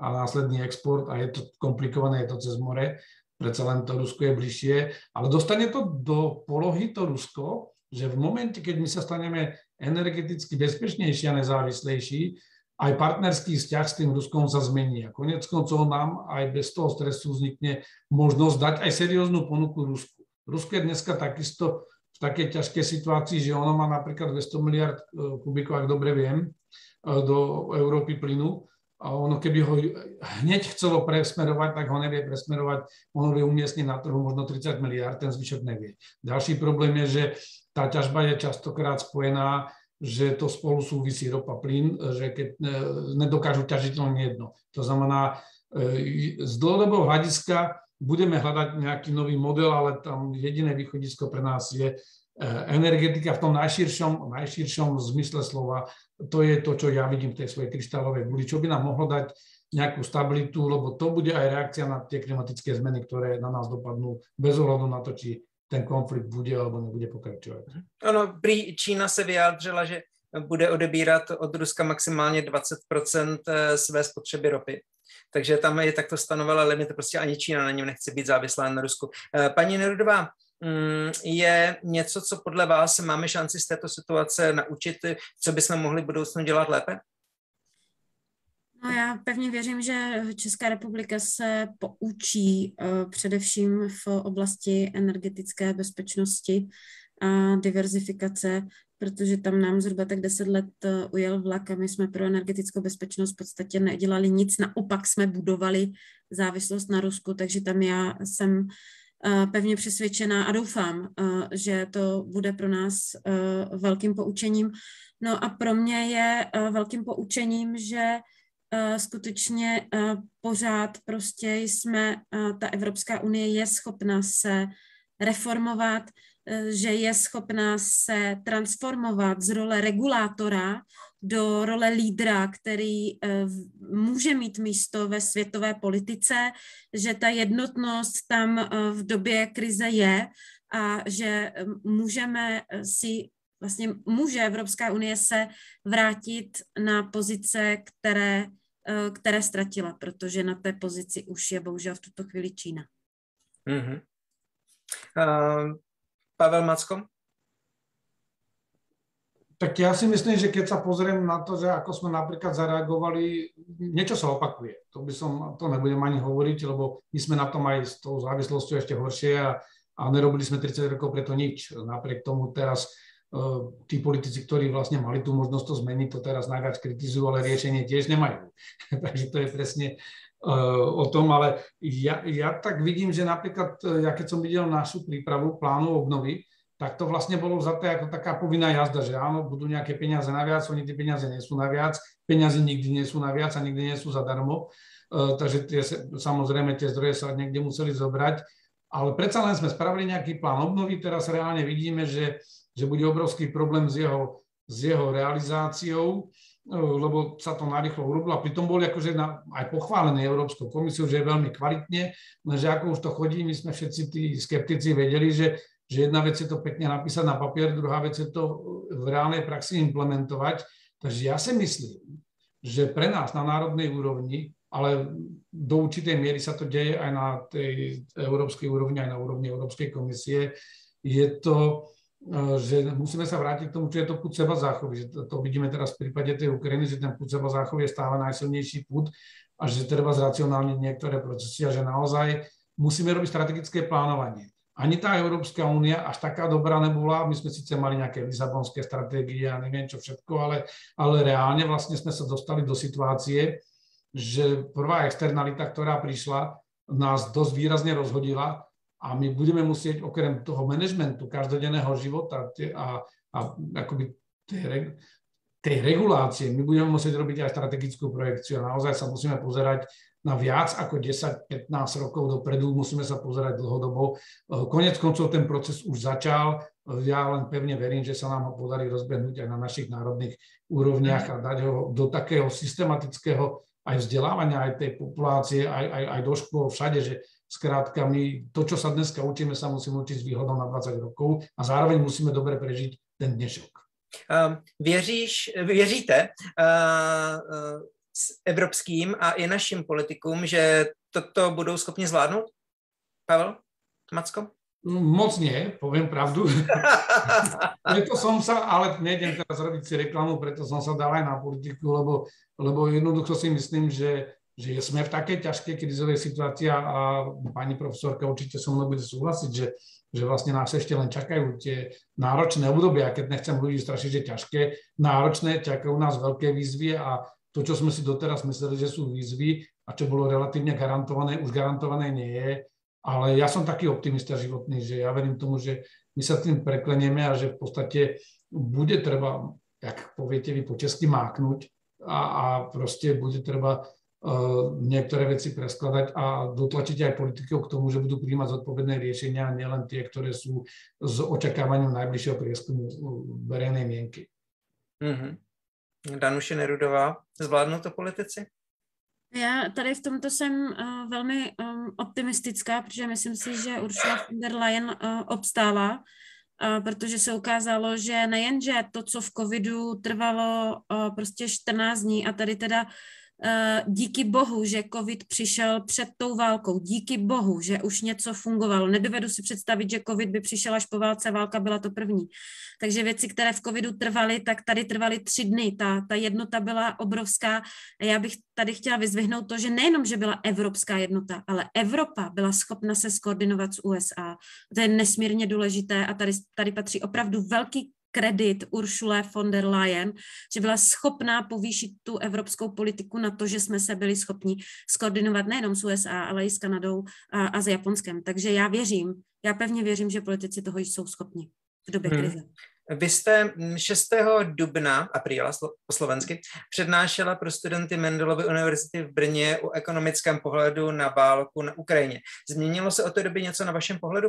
a následný export a je to komplikované, je to cez more, predsa len to Rusko je bližšie, ale dostane to do polohy to Rusko, že v momente, keď my sa staneme energeticky bezpečnejší a nezávislejší, aj partnerský vzťah s tým Ruskom sa zmení. A konec koncov nám aj bez toho stresu vznikne možnosť dať aj serióznu ponuku Rusku. Rusko je dneska takisto v takej ťažkej situácii, že ono má napríklad 200 miliard e, kubíkov, ak dobre viem, e, do Európy plynu a ono keby ho hneď chcelo presmerovať, tak ho nevie presmerovať, ono vie umiestniť na trhu možno 30 miliard, ten zvyšok nevie. Ďalší problém je, že tá ťažba je častokrát spojená, že to spolu súvisí ropa, plyn, že keď e, nedokážu ťažiť len jedno. To znamená, e, z dlhodobého hľadiska budeme hľadať nejaký nový model, ale tam jediné východisko pre nás je e, energetika v tom najširšom, najširšom zmysle slova to je to, čo ja vidím v tej svojej kryštálovej guli, čo by nám mohlo dať nejakú stabilitu, lebo to bude aj reakcia na tie klimatické zmeny, ktoré na nás dopadnú bez ohľadu na to, či ten konflikt bude alebo nebude pokračovat. Ano, prý Čína se vyjádřila, že bude odebírat od Ruska maximálně 20% eh, své spotřeby ropy. Takže tam je takto stanovila limit, prostě ani Čína na něm nechce být závislá na Rusku. Eh, paní Nerudová, Mm, je něco, co podle vás máme šanci z této situace naučit, co bychom mohli v budoucnu dělat lépe? No já pevně věřím, že Česká republika se poučí uh, především v oblasti energetické bezpečnosti a diverzifikace, protože tam nám zhruba tak deset let uh, ujel vlak a my jsme pro energetickou bezpečnost v podstatě nedělali nic, naopak jsme budovali závislost na Rusku, takže tam já jsem pevně přesvědčená a doufám, že to bude pro nás velkým poučením. No a pro mě je velkým poučením, že skutečně pořád prostě jsme, ta Evropská unie je schopna se reformovat, že je schopná se transformovat z role regulátora do role lídra, který může mít místo ve světové politice, že ta jednotnost tam v době krize je a že můžeme si vlastně může Evropská unie se vrátit na pozice, které Eh, které ztratila, protože na té pozici už je bohužel v tuto chvíli Čína. Mm-hmm. Uh, Pavel Macko? Tak ja si myslím, že keď sa pozriem na to, že ako sme napríklad zareagovali, niečo sa opakuje. To by som, to nebudem ani hovoriť, lebo my sme na tom aj s tou závislosťou ešte horšie a, a nerobili sme 30 rokov preto nič. Napriek tomu teraz Eh, tí politici, ktorí vlastne mali tú možnosť to zmeniť, to teraz najviac kritizujú, ale riešenie tiež nemajú. Takže to je presne uh, o tom, ale ja, ja tak vidím, že napríklad, eh, ja keď som videl našu prípravu plánu obnovy, tak to vlastne bolo za to ako taká povinná jazda, že áno, budú nejaké peniaze naviac, oni tie peniaze nie sú naviac, peniaze nikdy nie sú naviac a nikdy nie sú zadarmo, takže tie, samozrejme tie zdroje sa niekde museli zobrať, ale predsa len sme spravili nejaký plán obnovy, teraz reálne vidíme, že že bude obrovský problém s jeho, s jeho realizáciou, e, lebo sa to narýchlo urobilo a pritom boli akože na, aj pochválené Európskou komisiou, že je veľmi kvalitne, lenže ako už to chodí, my sme všetci tí skeptici vedeli, že, že jedna vec je to pekne napísať na papier, druhá vec je to v reálnej praxi implementovať. Takže ja si myslím, že pre nás na národnej úrovni, ale do určitej miery sa to deje aj na tej európskej úrovni, aj na úrovni Európskej komisie, je to Eh, že musíme sa vrátiť k tomu, čo je to púd seba záchovy. Že to, to vidíme teraz v prípade tej Ukrajiny, že ten púd seba záchovy je stále najsilnejší púd a že treba zracionálniť niektoré procesy a že naozaj musíme robiť strategické plánovanie. Ani tá Európska únia až taká dobrá nebola, my sme síce mali nejaké lisabonské stratégie a neviem čo všetko, ale, ale reálne vlastne sme sa dostali do situácie, že prvá externalita, ktorá prišla, nás dosť výrazne rozhodila a my budeme musieť okrem toho manažmentu každodenného života a, a akoby tej, tej regulácie, my budeme musieť robiť aj strategickú projekciu a naozaj sa musíme pozerať na viac ako 10-15 rokov dopredu, musíme sa pozerať dlhodobo. Konec koncov ten proces už začal, ja len pevne verím, že sa nám ho podarí rozbehnúť aj na našich národných úrovniach a dať ho do takého systematického aj vzdelávania, aj tej populácie, aj, aj, aj do škôl, všade, že Skrátka, my to, čo sa dneska učíme, sa musíme učiť s výhodou na 20 rokov a zároveň musíme dobre prežiť ten dnešok. Uh, věříš, věříte uh, uh, s evropským a i našim politikům, že toto budou schopni zvládnout? Pavel? Macko? No, moc nie, poviem pravdu. preto som sa, ale nejdem teraz robiť si reklamu, preto som sa dal aj na politiku, lebo, lebo jednoducho si myslím, že že sme v takej ťažkej krizovej situácii a pani profesorka určite so mnou bude súhlasiť, že, že vlastne nás ešte len čakajú tie náročné obdobia, keď nechcem ľudí strašiť, že ťažké, náročné, čakajú nás veľké výzvy a to, čo sme si doteraz mysleli, že sú výzvy a čo bolo relatívne garantované, už garantované nie je. Ale ja som taký optimista životný, že ja verím tomu, že my sa tým preklenieme a že v podstate bude treba, jak poviete vy po česky, máknuť a, a proste bude treba Eh, niektoré veci preskladať a dotlačiť aj politikov k tomu, že budú príjmať zodpovedné riešenia, nielen tie, ktoré sú s očakávaním najbližšieho prieskumu eh, verejnej mienky. Mm-hmm. Danuše Nerudová, zvládnou to politici? Já tady v tomto jsem uh, velmi um, optimistická, protože myslím si, že Ursula von der Leyen uh, obstála, uh, protože se ukázalo, že nejenže to, co v covidu trvalo uh, prostě 14 dní a tady teda Eh, díky bohu, že covid přišel před tou válkou, díky bohu, že už něco fungovalo. Nedovedu si představit, že covid by přišel až po válce, válka byla to první. Takže věci, které v covidu trvaly, tak tady trvaly tři dny. Ta, ta jednota byla obrovská a já bych tady chtěla vyzvihnout to, že nejenom, že byla evropská jednota, ale Evropa byla schopna se skoordinovat s USA. To je nesmírně důležité a tady, tady patří opravdu velký kredit Uršule von der Leyen, že byla schopná povýšit tu evropskou politiku na to, že jsme se byli schopni skoordinovat nejenom s USA, ale i s Kanadou a, a s Japonskem. Takže já věřím, já pevně věřím, že politici toho jsou schopni v době hmm. krize. Vy jste 6. dubna, apríla po slovensky, přednášela pro studenty Mendelovy univerzity v Brně o ekonomickém pohledu na válku na Ukrajině. Změnilo se od té doby něco na vašem pohledu?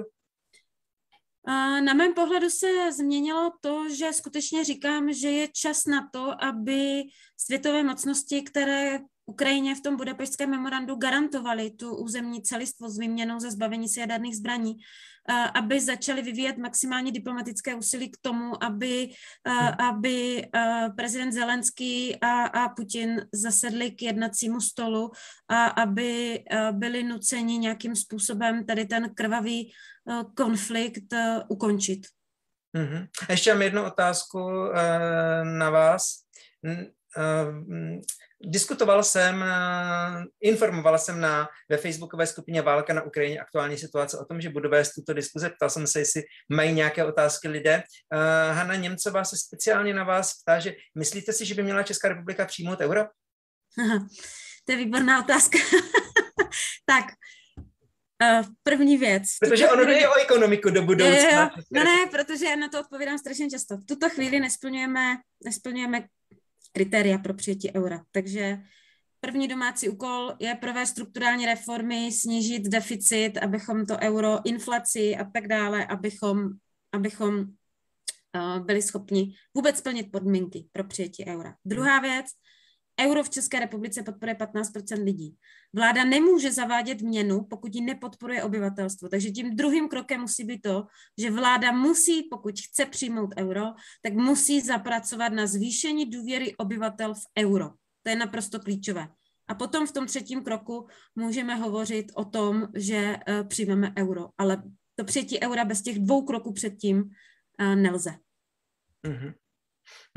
Na mém pohledu se změnilo to, že skutečně říkám, že je čas na to, aby světové mocnosti, které Ukrajině v tom budapešťském memorandu garantovali tu územní celistvo s výměnou za zbavení se jaderných zbraní, aby začali vyvíjet maximální diplomatické úsilí k tomu, aby, aby prezident Zelenský a, a Putin zasedli k jednacímu stolu a aby byli nuceni nějakým způsobem tady ten krvavý konflikt ukončit. Mm-hmm. Ještě mám jednu otázku na vás. Diskutoval jsem, eh, informoval jsem na, ve facebookové skupině Válka na Ukrajině aktuální situace o tom, že budu vést tuto diskuze. Ptal jsem se, jestli mají nějaké otázky lidé. Uh, Hanna Němcová se speciálně na vás ptá, že myslíte si, že by měla Česká republika přijmout euro? Aha, to je výborná otázka. tak, Uh, první věc. Protože ono chvíli... o ekonomiku do budoucna. No ne, protože já na to odpovídám strašně často. V tuto chvíli nesplňujeme, nesplňujeme kritéria pro přijetí eura. Takže první domácí úkol je provést strukturální reformy, snížit deficit, abychom to euro, inflaci a tak dále, abychom, abychom uh, byli schopni vůbec splnit podmínky pro přijetí eura. Druhá věc, Euro v České republice podporuje 15 lidí. Vláda nemůže zavádět měnu, pokud ji nepodporuje obyvatelstvo. Takže tím druhým krokem musí být to, že vláda musí, pokud chce přijmout euro, tak musí zapracovat na zvýšení důvěry obyvatel v euro. To je naprosto klíčové. A potom v tom třetím kroku můžeme hovořit o tom, že uh, přijmeme euro. Ale to přijetí eura bez těch dvou kroků předtím uh, nelze. Mm-hmm.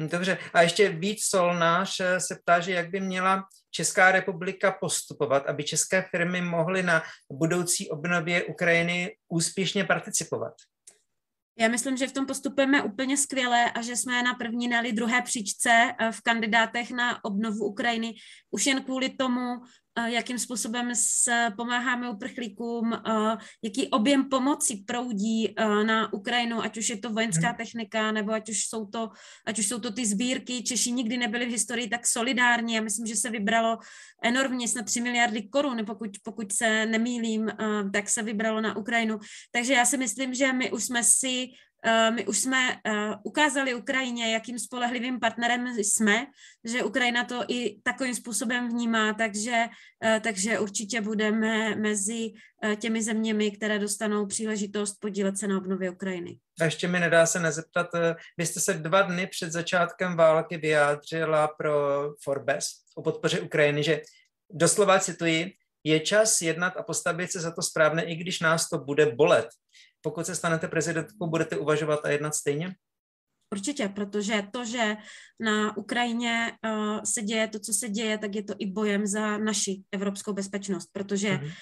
Hm, dobře, a ještě víc Solnář eh, se ptá, že jak by měla Česká republika postupovat, aby české firmy mohly na budoucí obnově Ukrajiny úspěšně participovat. Já myslím, že v tom postupujeme úplně skvěle a že jsme na první, neli druhé příčce eh, v kandidátech na obnovu Ukrajiny. Už jen kvůli tomu, jakým způsobem s, pomáháme uprchlíkům, jaký objem pomoci proudí na Ukrajinu, ať už je to vojenská hmm. technika, nebo ať už jsou to, ať už jsou to ty sbírky. Češi nikdy nebyli v historii tak solidární. Já myslím, že se vybralo enormně, snad 3 miliardy korun, pokud, pokud se nemýlím, tak se vybralo na Ukrajinu. Takže já si myslím, že my už jsme si my už jsme eh, ukázali Ukrajině, jakým spolehlivým partnerem jsme, že Ukrajina to i takovým způsobem vnímá, takže, eh, takže určitě budeme mezi těmi zeměmi, které dostanou příležitost podílet se na obnově Ukrajiny. A ještě mi nedá se nezeptat, vy jste se dva dny před začátkem války vyjádřila pro Forbes o podpoře Ukrajiny, že doslova cituji, je čas jednat a postavit se za to správné, i když nás to bude bolet pokud se stanete prezidentkou, budete uvažovat a jednat stejně? Určitě, protože to, že na Ukrajině uh, se děje to, co se děje, tak je to i bojem za naši evropskou bezpečnost, protože mm-hmm.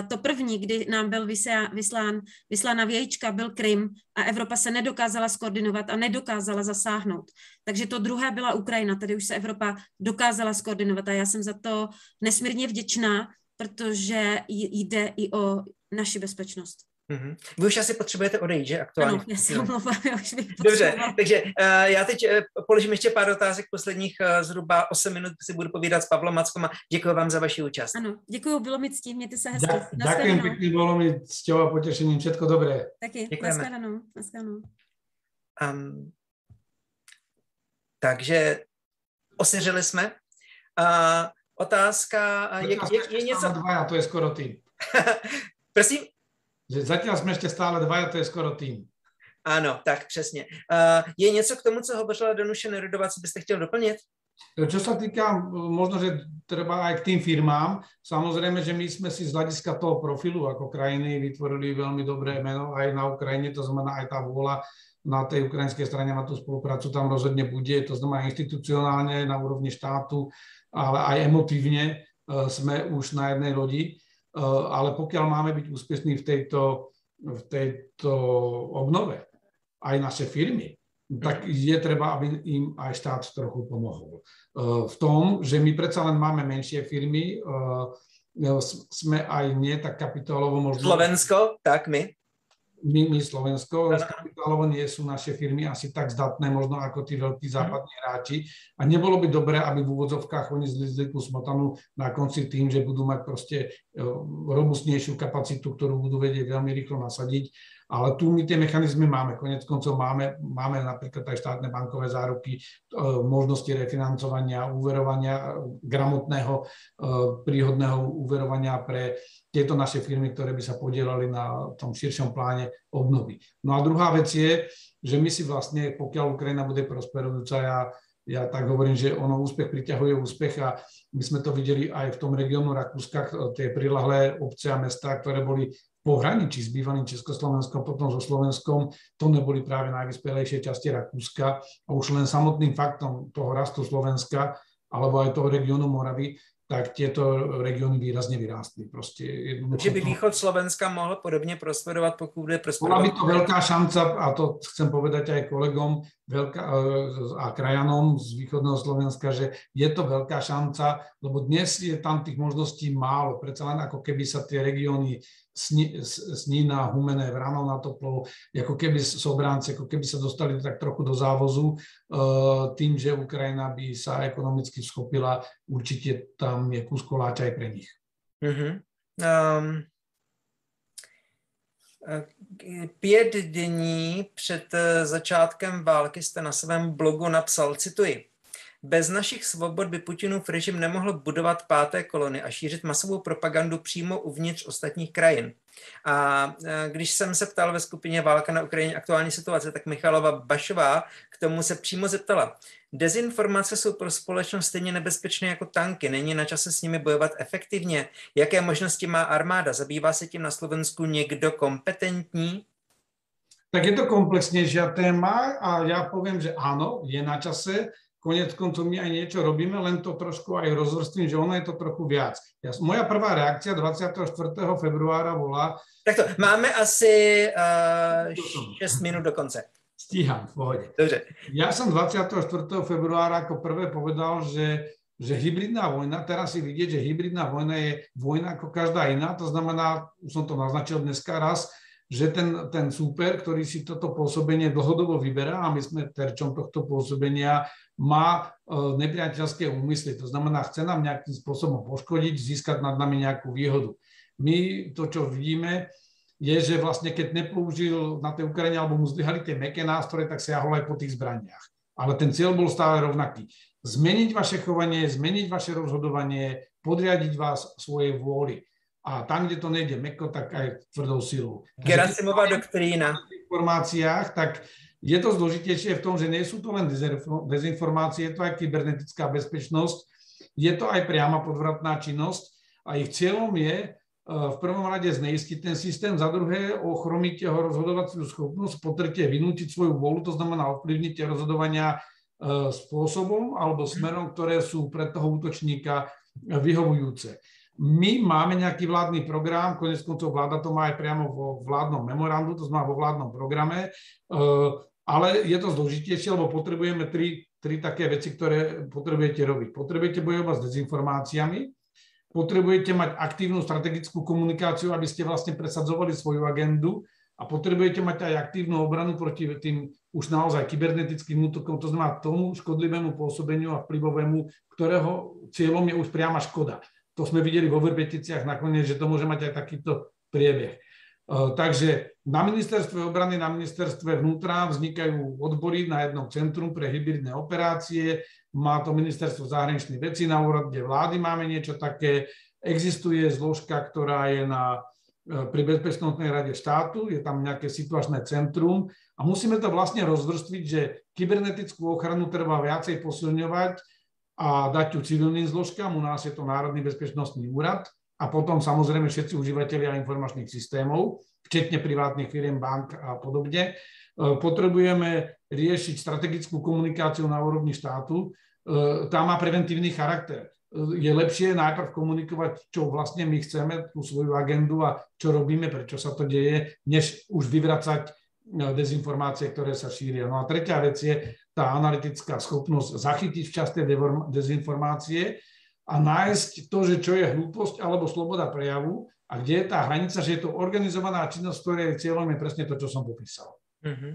uh, to první, kdy nám byl vyslán, vyslán, vyslána vějíčka, byl Krym a Evropa se nedokázala skoordinovat a nedokázala zasáhnout. Takže to druhé byla Ukrajina, tady už se Evropa dokázala skoordinovat a já jsem za to nesmírně vděčná, protože jde i o naši bezpečnost. Mm-hmm. Vy už asi potřebujete odejít, že aktuálně? Ano, já se omlouvám, já už bych Dobře, takže uh, já teď uh, položím ještě pár otázek, posledních uh, zhruba 8 minut si budu povídat s Pavlom Mackom a děkuji vám za vaši účast. Ano, děkuji, bylo mi ctí, mějte se hezky. Ďakujem pěkně, bylo mi cťou a potěšením, všetko dobré. Taky, Děkujeme. Um, takže osiřili jsme. Uh, otázka, uh, je, je, je něco... Dva, to je skoro tým. Prosím? Že zatiaľ jsme ještě stále dva, to je skoro tým. Ano, tak přesně. Uh, je něco k tomu, co hovořila Danuše Nerudová, co byste chtěl doplnit? Čo sa týka, možno, že treba aj k tým firmám, samozrejme, že my sme si z hľadiska toho profilu ako krajiny vytvorili veľmi dobré meno aj na Ukrajine, to znamená aj tá vôľa na tej ukrajinskej strane na tú spoluprácu tam rozhodne bude, to znamená institucionálne na úrovni štátu, ale aj emotívne e, sme už na jednej lodi. Eh, ale pokiaľ máme byť úspešní v tejto, v tejto obnove, aj naše firmy, tak je treba, aby im aj štát trochu pomohol. V tom, že my predsa len máme menšie firmy, sme aj nie tak kapitálovo možno... Slovensko, tak my my, my Slovensko, kapitálovo nie sú naše firmy asi tak zdatné možno ako tí veľkí západní hráči. A nebolo by dobré, aby v úvodzovkách oni zlizli tú smotanu na konci tým, že budú mať proste robustnejšiu kapacitu, ktorú budú vedieť veľmi rýchlo nasadiť ale tu my tie mechanizmy máme. Konec koncov máme, máme napríklad aj štátne bankové záruky, e, možnosti refinancovania, úverovania, gramotného, e, príhodného úverovania pre tieto naše firmy, ktoré by sa podielali na tom širšom pláne obnovy. No a druhá vec je, že my si vlastne, pokiaľ Ukrajina bude prosperujúca, ja, ja tak hovorím, že ono úspech priťahuje úspech a my sme to videli aj v tom regiónu Rakúska, tie prilahlé obce a mesta, ktoré boli pohraničí s bývalým Československom, potom so Slovenskom, to neboli práve najvyspelejšie časti Rakúska a už len samotným faktom toho rastu Slovenska alebo aj toho regiónu Moravy tak tieto regióny výrazne vyrástli. Proste Takže by východ Slovenska mohl podobne prosperovať, pokud bude prosperovať? Bola by to veľká šanca, a to chcem povedať aj kolegom veľká, a krajanom z východného Slovenska, že je to veľká šanca, lebo dnes je tam tých možností málo. Predsa len ako keby sa tie regióny Snína, Humené, Vrano na Toplo, ako keby Sobránce, ako keby sa dostali tak trochu do závozu e, tým, že Ukrajina by sa ekonomicky schopila, určitě tam je kus koláča aj pre nich. Mm-hmm. Um, pět dní před e, začátkem války jste na svém blogu napsal, cituji, bez našich svobod by Putinův režim nemohl budovat páté kolony a šířit masovou propagandu přímo uvnitř ostatních krajin. A když jsem se ptal ve skupině Válka na Ukrajině aktuální situace, tak Michalova Bašová k tomu se přímo zeptala. Dezinformace jsou pro společnost stejně nebezpečné jako tanky. Není na čase s nimi bojovat efektivně? Jaké možnosti má armáda? Zabývá se tím na Slovensku někdo kompetentní? Tak je to komplexnější téma a já povím, že ano, je na čase konec koncov my aj niečo robíme, len to trošku aj rozvrstvím, že ono je to trochu viac. Ja, moja prvá reakcia 24. februára bola... Takto, máme asi uh, 6 minút do konce. Stíham, v pohode. Dobře. Ja som 24. februára ako prvé povedal, že že hybridná vojna, teraz si vidieť, že hybridná vojna je vojna ako každá iná, to znamená, už som to naznačil dneska raz, že ten, ten súper, ktorý si toto pôsobenie dlhodobo vyberá a my sme terčom tohto pôsobenia má e, nepriateľské úmysly. To znamená, chce nám nejakým spôsobom poškodiť, získať nad nami nejakú výhodu. My to, čo vidíme, je, že vlastne keď nepoužil na tej Ukrajine alebo mu zlyhali tie meké nástroje, tak sa jahol aj po tých zbraniach. Ale ten cieľ bol stále rovnaký. Zmeniť vaše chovanie, zmeniť vaše rozhodovanie, podriadiť vás svojej vôli. A tam, kde to nejde meko, tak aj tvrdou silou. Gerasimová doktrína. V informáciách, tak je to zložitejšie v tom, že nie sú to len dezinformácie, je to aj kybernetická bezpečnosť, je to aj priama podvratná činnosť a ich cieľom je e, v prvom rade zneistiť ten systém, za druhé ochromiť jeho rozhodovaciu schopnosť, po tretie vynútiť svoju volu, to znamená ovplyvniť tie rozhodovania e, spôsobom alebo smerom, ktoré sú pre toho útočníka vyhovujúce. My máme nejaký vládny program, konec koncov vláda to má aj priamo vo vládnom memorandu, to znamená vo vládnom programe, eh, ale je to zložitejšie, lebo potrebujeme tri, tri také veci, ktoré potrebujete robiť. Potrebujete bojovať s dezinformáciami, potrebujete mať aktívnu strategickú komunikáciu, aby ste vlastne presadzovali svoju agendu a potrebujete mať aj aktívnu obranu proti tým už naozaj kybernetickým útokom, to znamená tomu škodlivému pôsobeniu a vplyvovému, ktorého cieľom je už priama škoda to sme videli vo Vrbeticiach nakoniec, že to môže mať aj takýto priebeh. Takže na ministerstve obrany, na ministerstve vnútra vznikajú odbory na jednom centrum pre hybridné operácie, má to ministerstvo zahraničných vecí na úrade vlády, máme niečo také, existuje zložka, ktorá je na, e, pri Bezpečnostnej rade štátu, je tam nejaké situačné centrum. A musíme to vlastne rozvrstviť, že kybernetickú ochranu treba viacej posilňovať, a dať ju civilným zložkám. U nás je to Národný bezpečnostný úrad a potom samozrejme všetci užívateľia informačných systémov, včetne privátnych firiem, bank a podobne. E, potrebujeme riešiť strategickú komunikáciu na úrovni štátu. E, tá má preventívny charakter. E, je lepšie najprv komunikovať, čo vlastne my chceme, tú svoju agendu a čo robíme, prečo sa to deje, než už vyvracať dezinformácie, ktoré sa šíria. No a tretia vec je tá analytická schopnosť zachytiť včas tie dezinformácie a nájsť to, že čo je hlúposť alebo sloboda prejavu a kde je tá hranica, že je to organizovaná činnosť, ktorej cieľom je presne to, čo som popísal. Mm-hmm.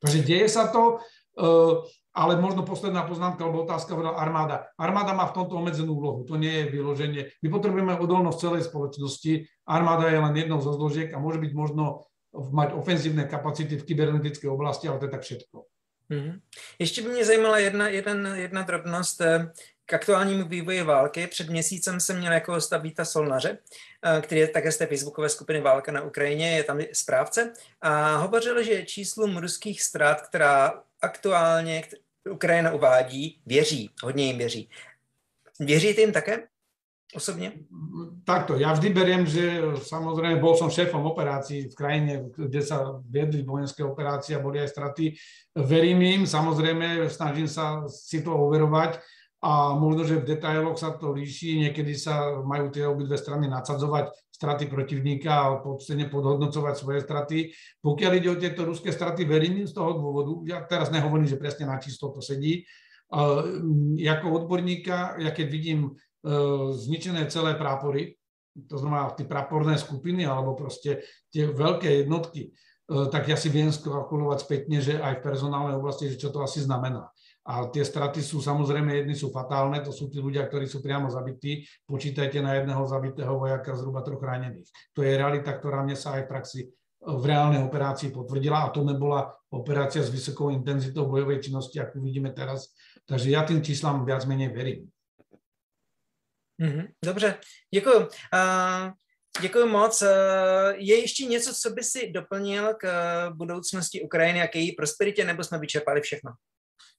Takže deje sa to, uh, ale možno posledná poznámka alebo otázka hovorila armáda. Armáda má v tomto obmedzenú úlohu, to nie je vyloženie. My potrebujeme odolnosť celej spoločnosti, armáda je len jednou zo zložiek a môže byť možno mať ofenzívne kapacity v kybernetické oblasti, ale to je tak všetko. Mm-hmm. Ještě by mě zajímala jedna, jedna, jedna drobnost. Eh, k aktuálnímu vývoji války. Před měsícem jsem měl jako hosta Víta Solnaře, eh, který je také z té facebookové skupiny Válka na Ukrajině, je tam správce, a hovořil, že číslům ruských ztrát, která aktuálně Ukrajina uvádí, věří, hodně jim věří. Věříte jim také? Osobne? Takto, ja vždy beriem, že samozrejme bol som šéfom operácií v krajine, kde sa viedli vojenské operácie a boli aj straty. Verím im, samozrejme, snažím sa si to overovať, a možno, že v detailoch sa to líši, niekedy sa majú tie obidve strany nadsadzovať straty protivníka a podstene podhodnocovať svoje straty. Pokiaľ ide o tieto ruské straty, verím z toho dôvodu, ja teraz nehovorím, že presne na čisto to sedí, uh, ako odborníka, ja keď vidím zničené celé prápory, to znamená tie praporné skupiny alebo proste tie veľké jednotky, uh, tak ja si viem skalkulovať spätne, že aj v personálnej oblasti, že čo to asi znamená. A tie straty sú samozrejme, jedny sú fatálne, to sú tí ľudia, ktorí sú priamo zabití. Počítajte na jedného zabitého vojaka zhruba troch ranených. To je realita, ktorá mne sa aj v praxi v reálnej operácii potvrdila a to nebola operácia s vysokou intenzitou bojovej činnosti, ako vidíme teraz. Takže ja tým číslam viac menej verím. Mm-hmm. Dobře, děkuji. Uh, děkuji moc. Uh, je ještě něco, co by si doplnil k budoucnosti Ukrajiny a k její prosperitě, nebo jsme vyčerpali všechno?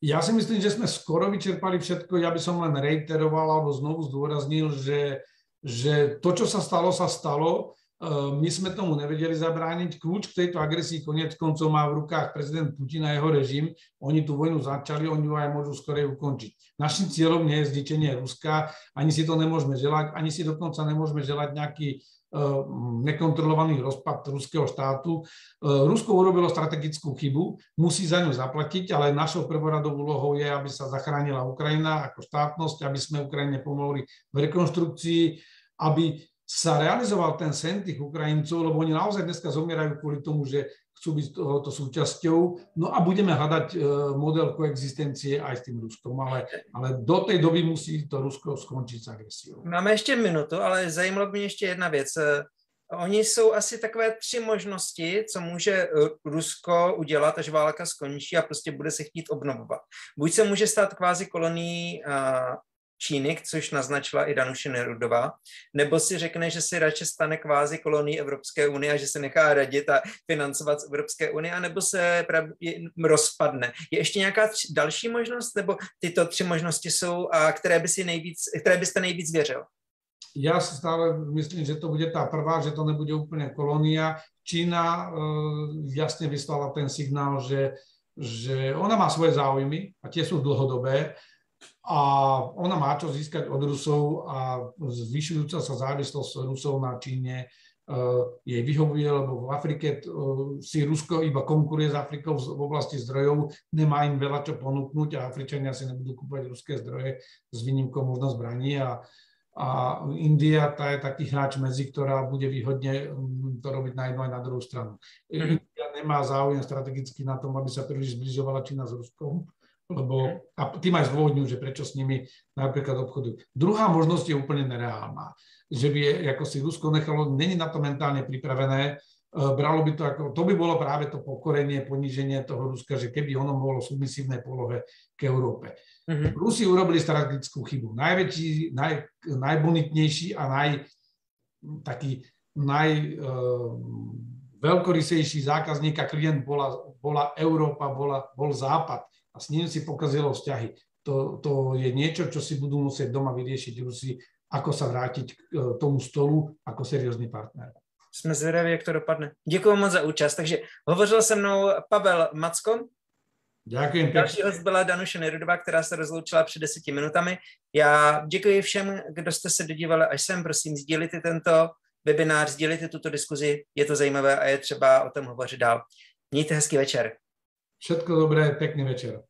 Ja si myslím, že sme skoro vyčerpali všetko. Ja by som len reiteroval alebo znovu zdôraznil, že, že to, čo sa stalo, sa stalo. E, my sme tomu nevedeli zabrániť. Kľúč k tejto agresii konec koncov má v rukách prezident Putin a jeho režim. Oni tú vojnu začali, oni ju aj môžu skorej ukončiť. Našim cieľom nie je zničenie Ruska, ani si to nemôžeme želať, ani si dokonca nemôžeme želať nejaký Eh, nekontrolovaný rozpad ruského štátu. Eh, Rusko urobilo strategickú chybu, musí za ňu zaplatiť, ale našou prvoradou úlohou je, aby sa zachránila Ukrajina ako štátnosť, aby sme Ukrajine pomohli v rekonštrukcii, aby sa realizoval ten sen tých Ukrajincov, lebo oni naozaj dneska zomierajú kvôli tomu, že chcú byť tohoto súčasťou. No a budeme hľadať e, model koexistencie aj s tým Ruskom, ale, ale do tej doby musí to Rusko skončiť s agresiou. Máme ještě minutu, ale zajímalo by mě ještě jedna věc. E, oni jsou asi takové tři možnosti, co může e, Rusko udělat, až válka skončí a prostě bude se chtít obnovovat. Buď se může stát kvázi kolonií Číny, což naznačila i Danuše Nerudová, nebo si řekne, že si radši stane kvázi kolonií Evropské unie a že se nechá radit a financovat z Evropské unie, anebo se rozpadne. Je ještě nějaká tři, další možnost, nebo tyto tři možnosti jsou, a které, by si nejvíc, které byste nejvíc věřil? Ja si stále myslím, že to bude tá prvá, že to nebude úplne kolónia. Čína e, jasne vyslala ten signál, že, že ona má svoje záujmy a tie sú dlhodobé a ona má čo získať od Rusov a zvyšujúca sa závislosť Rusov na Číne uh, jej vyhovuje, lebo v Afrike uh, si Rusko iba konkuruje s Afrikou v oblasti zdrojov, nemá im veľa čo ponúknuť a Afričania si nebudú kúpať ruské zdroje s výnimkou možno zbraní a, a India tá je taký hráč medzi, ktorá bude výhodne um, to robiť na jednu aj na druhú stranu. Mm. India nemá záujem strategicky na tom, aby sa príliš zbližovala Čína s Ruskom lebo a tým aj zdôvodňujú, že prečo s nimi napríklad obchodujú. Druhá možnosť je úplne nereálna, že by ako si Rusko nechalo, není na to mentálne pripravené, e, bralo by to ako, to by bolo práve to pokorenie, poníženie toho Ruska, že keby ono bolo v submisívnej polohe k Európe. Mm-hmm. Rusi urobili strategickú chybu. Najväčší, naj, najbonitnejší a naj, taký naj, uh, veľkorysejší zákazník a klient bola, bola Európa, bola, bol Západ a s ním si pokazilo vzťahy. To, to je niečo, čo si budú musieť doma vyriešiť Rusi, ako sa vrátiť k e, tomu stolu ako seriózny partner. Jsme zvědaví, jak to dopadne. Děkuji moc za účast. Takže hovořil se mnou Pavel Macko. Děkuji. Další host byla Danuše Nerudová, která se rozloučila před deseti minutami. Já děkuji všem, kdo jste se dodívali až sem. Prosím, sdílíte tento webinář, sdílíte tuto diskuzi. Je to zajímavé a je třeba o tom hovořit dál. Mějte hezký večer. Všetko dobré, pekný večer.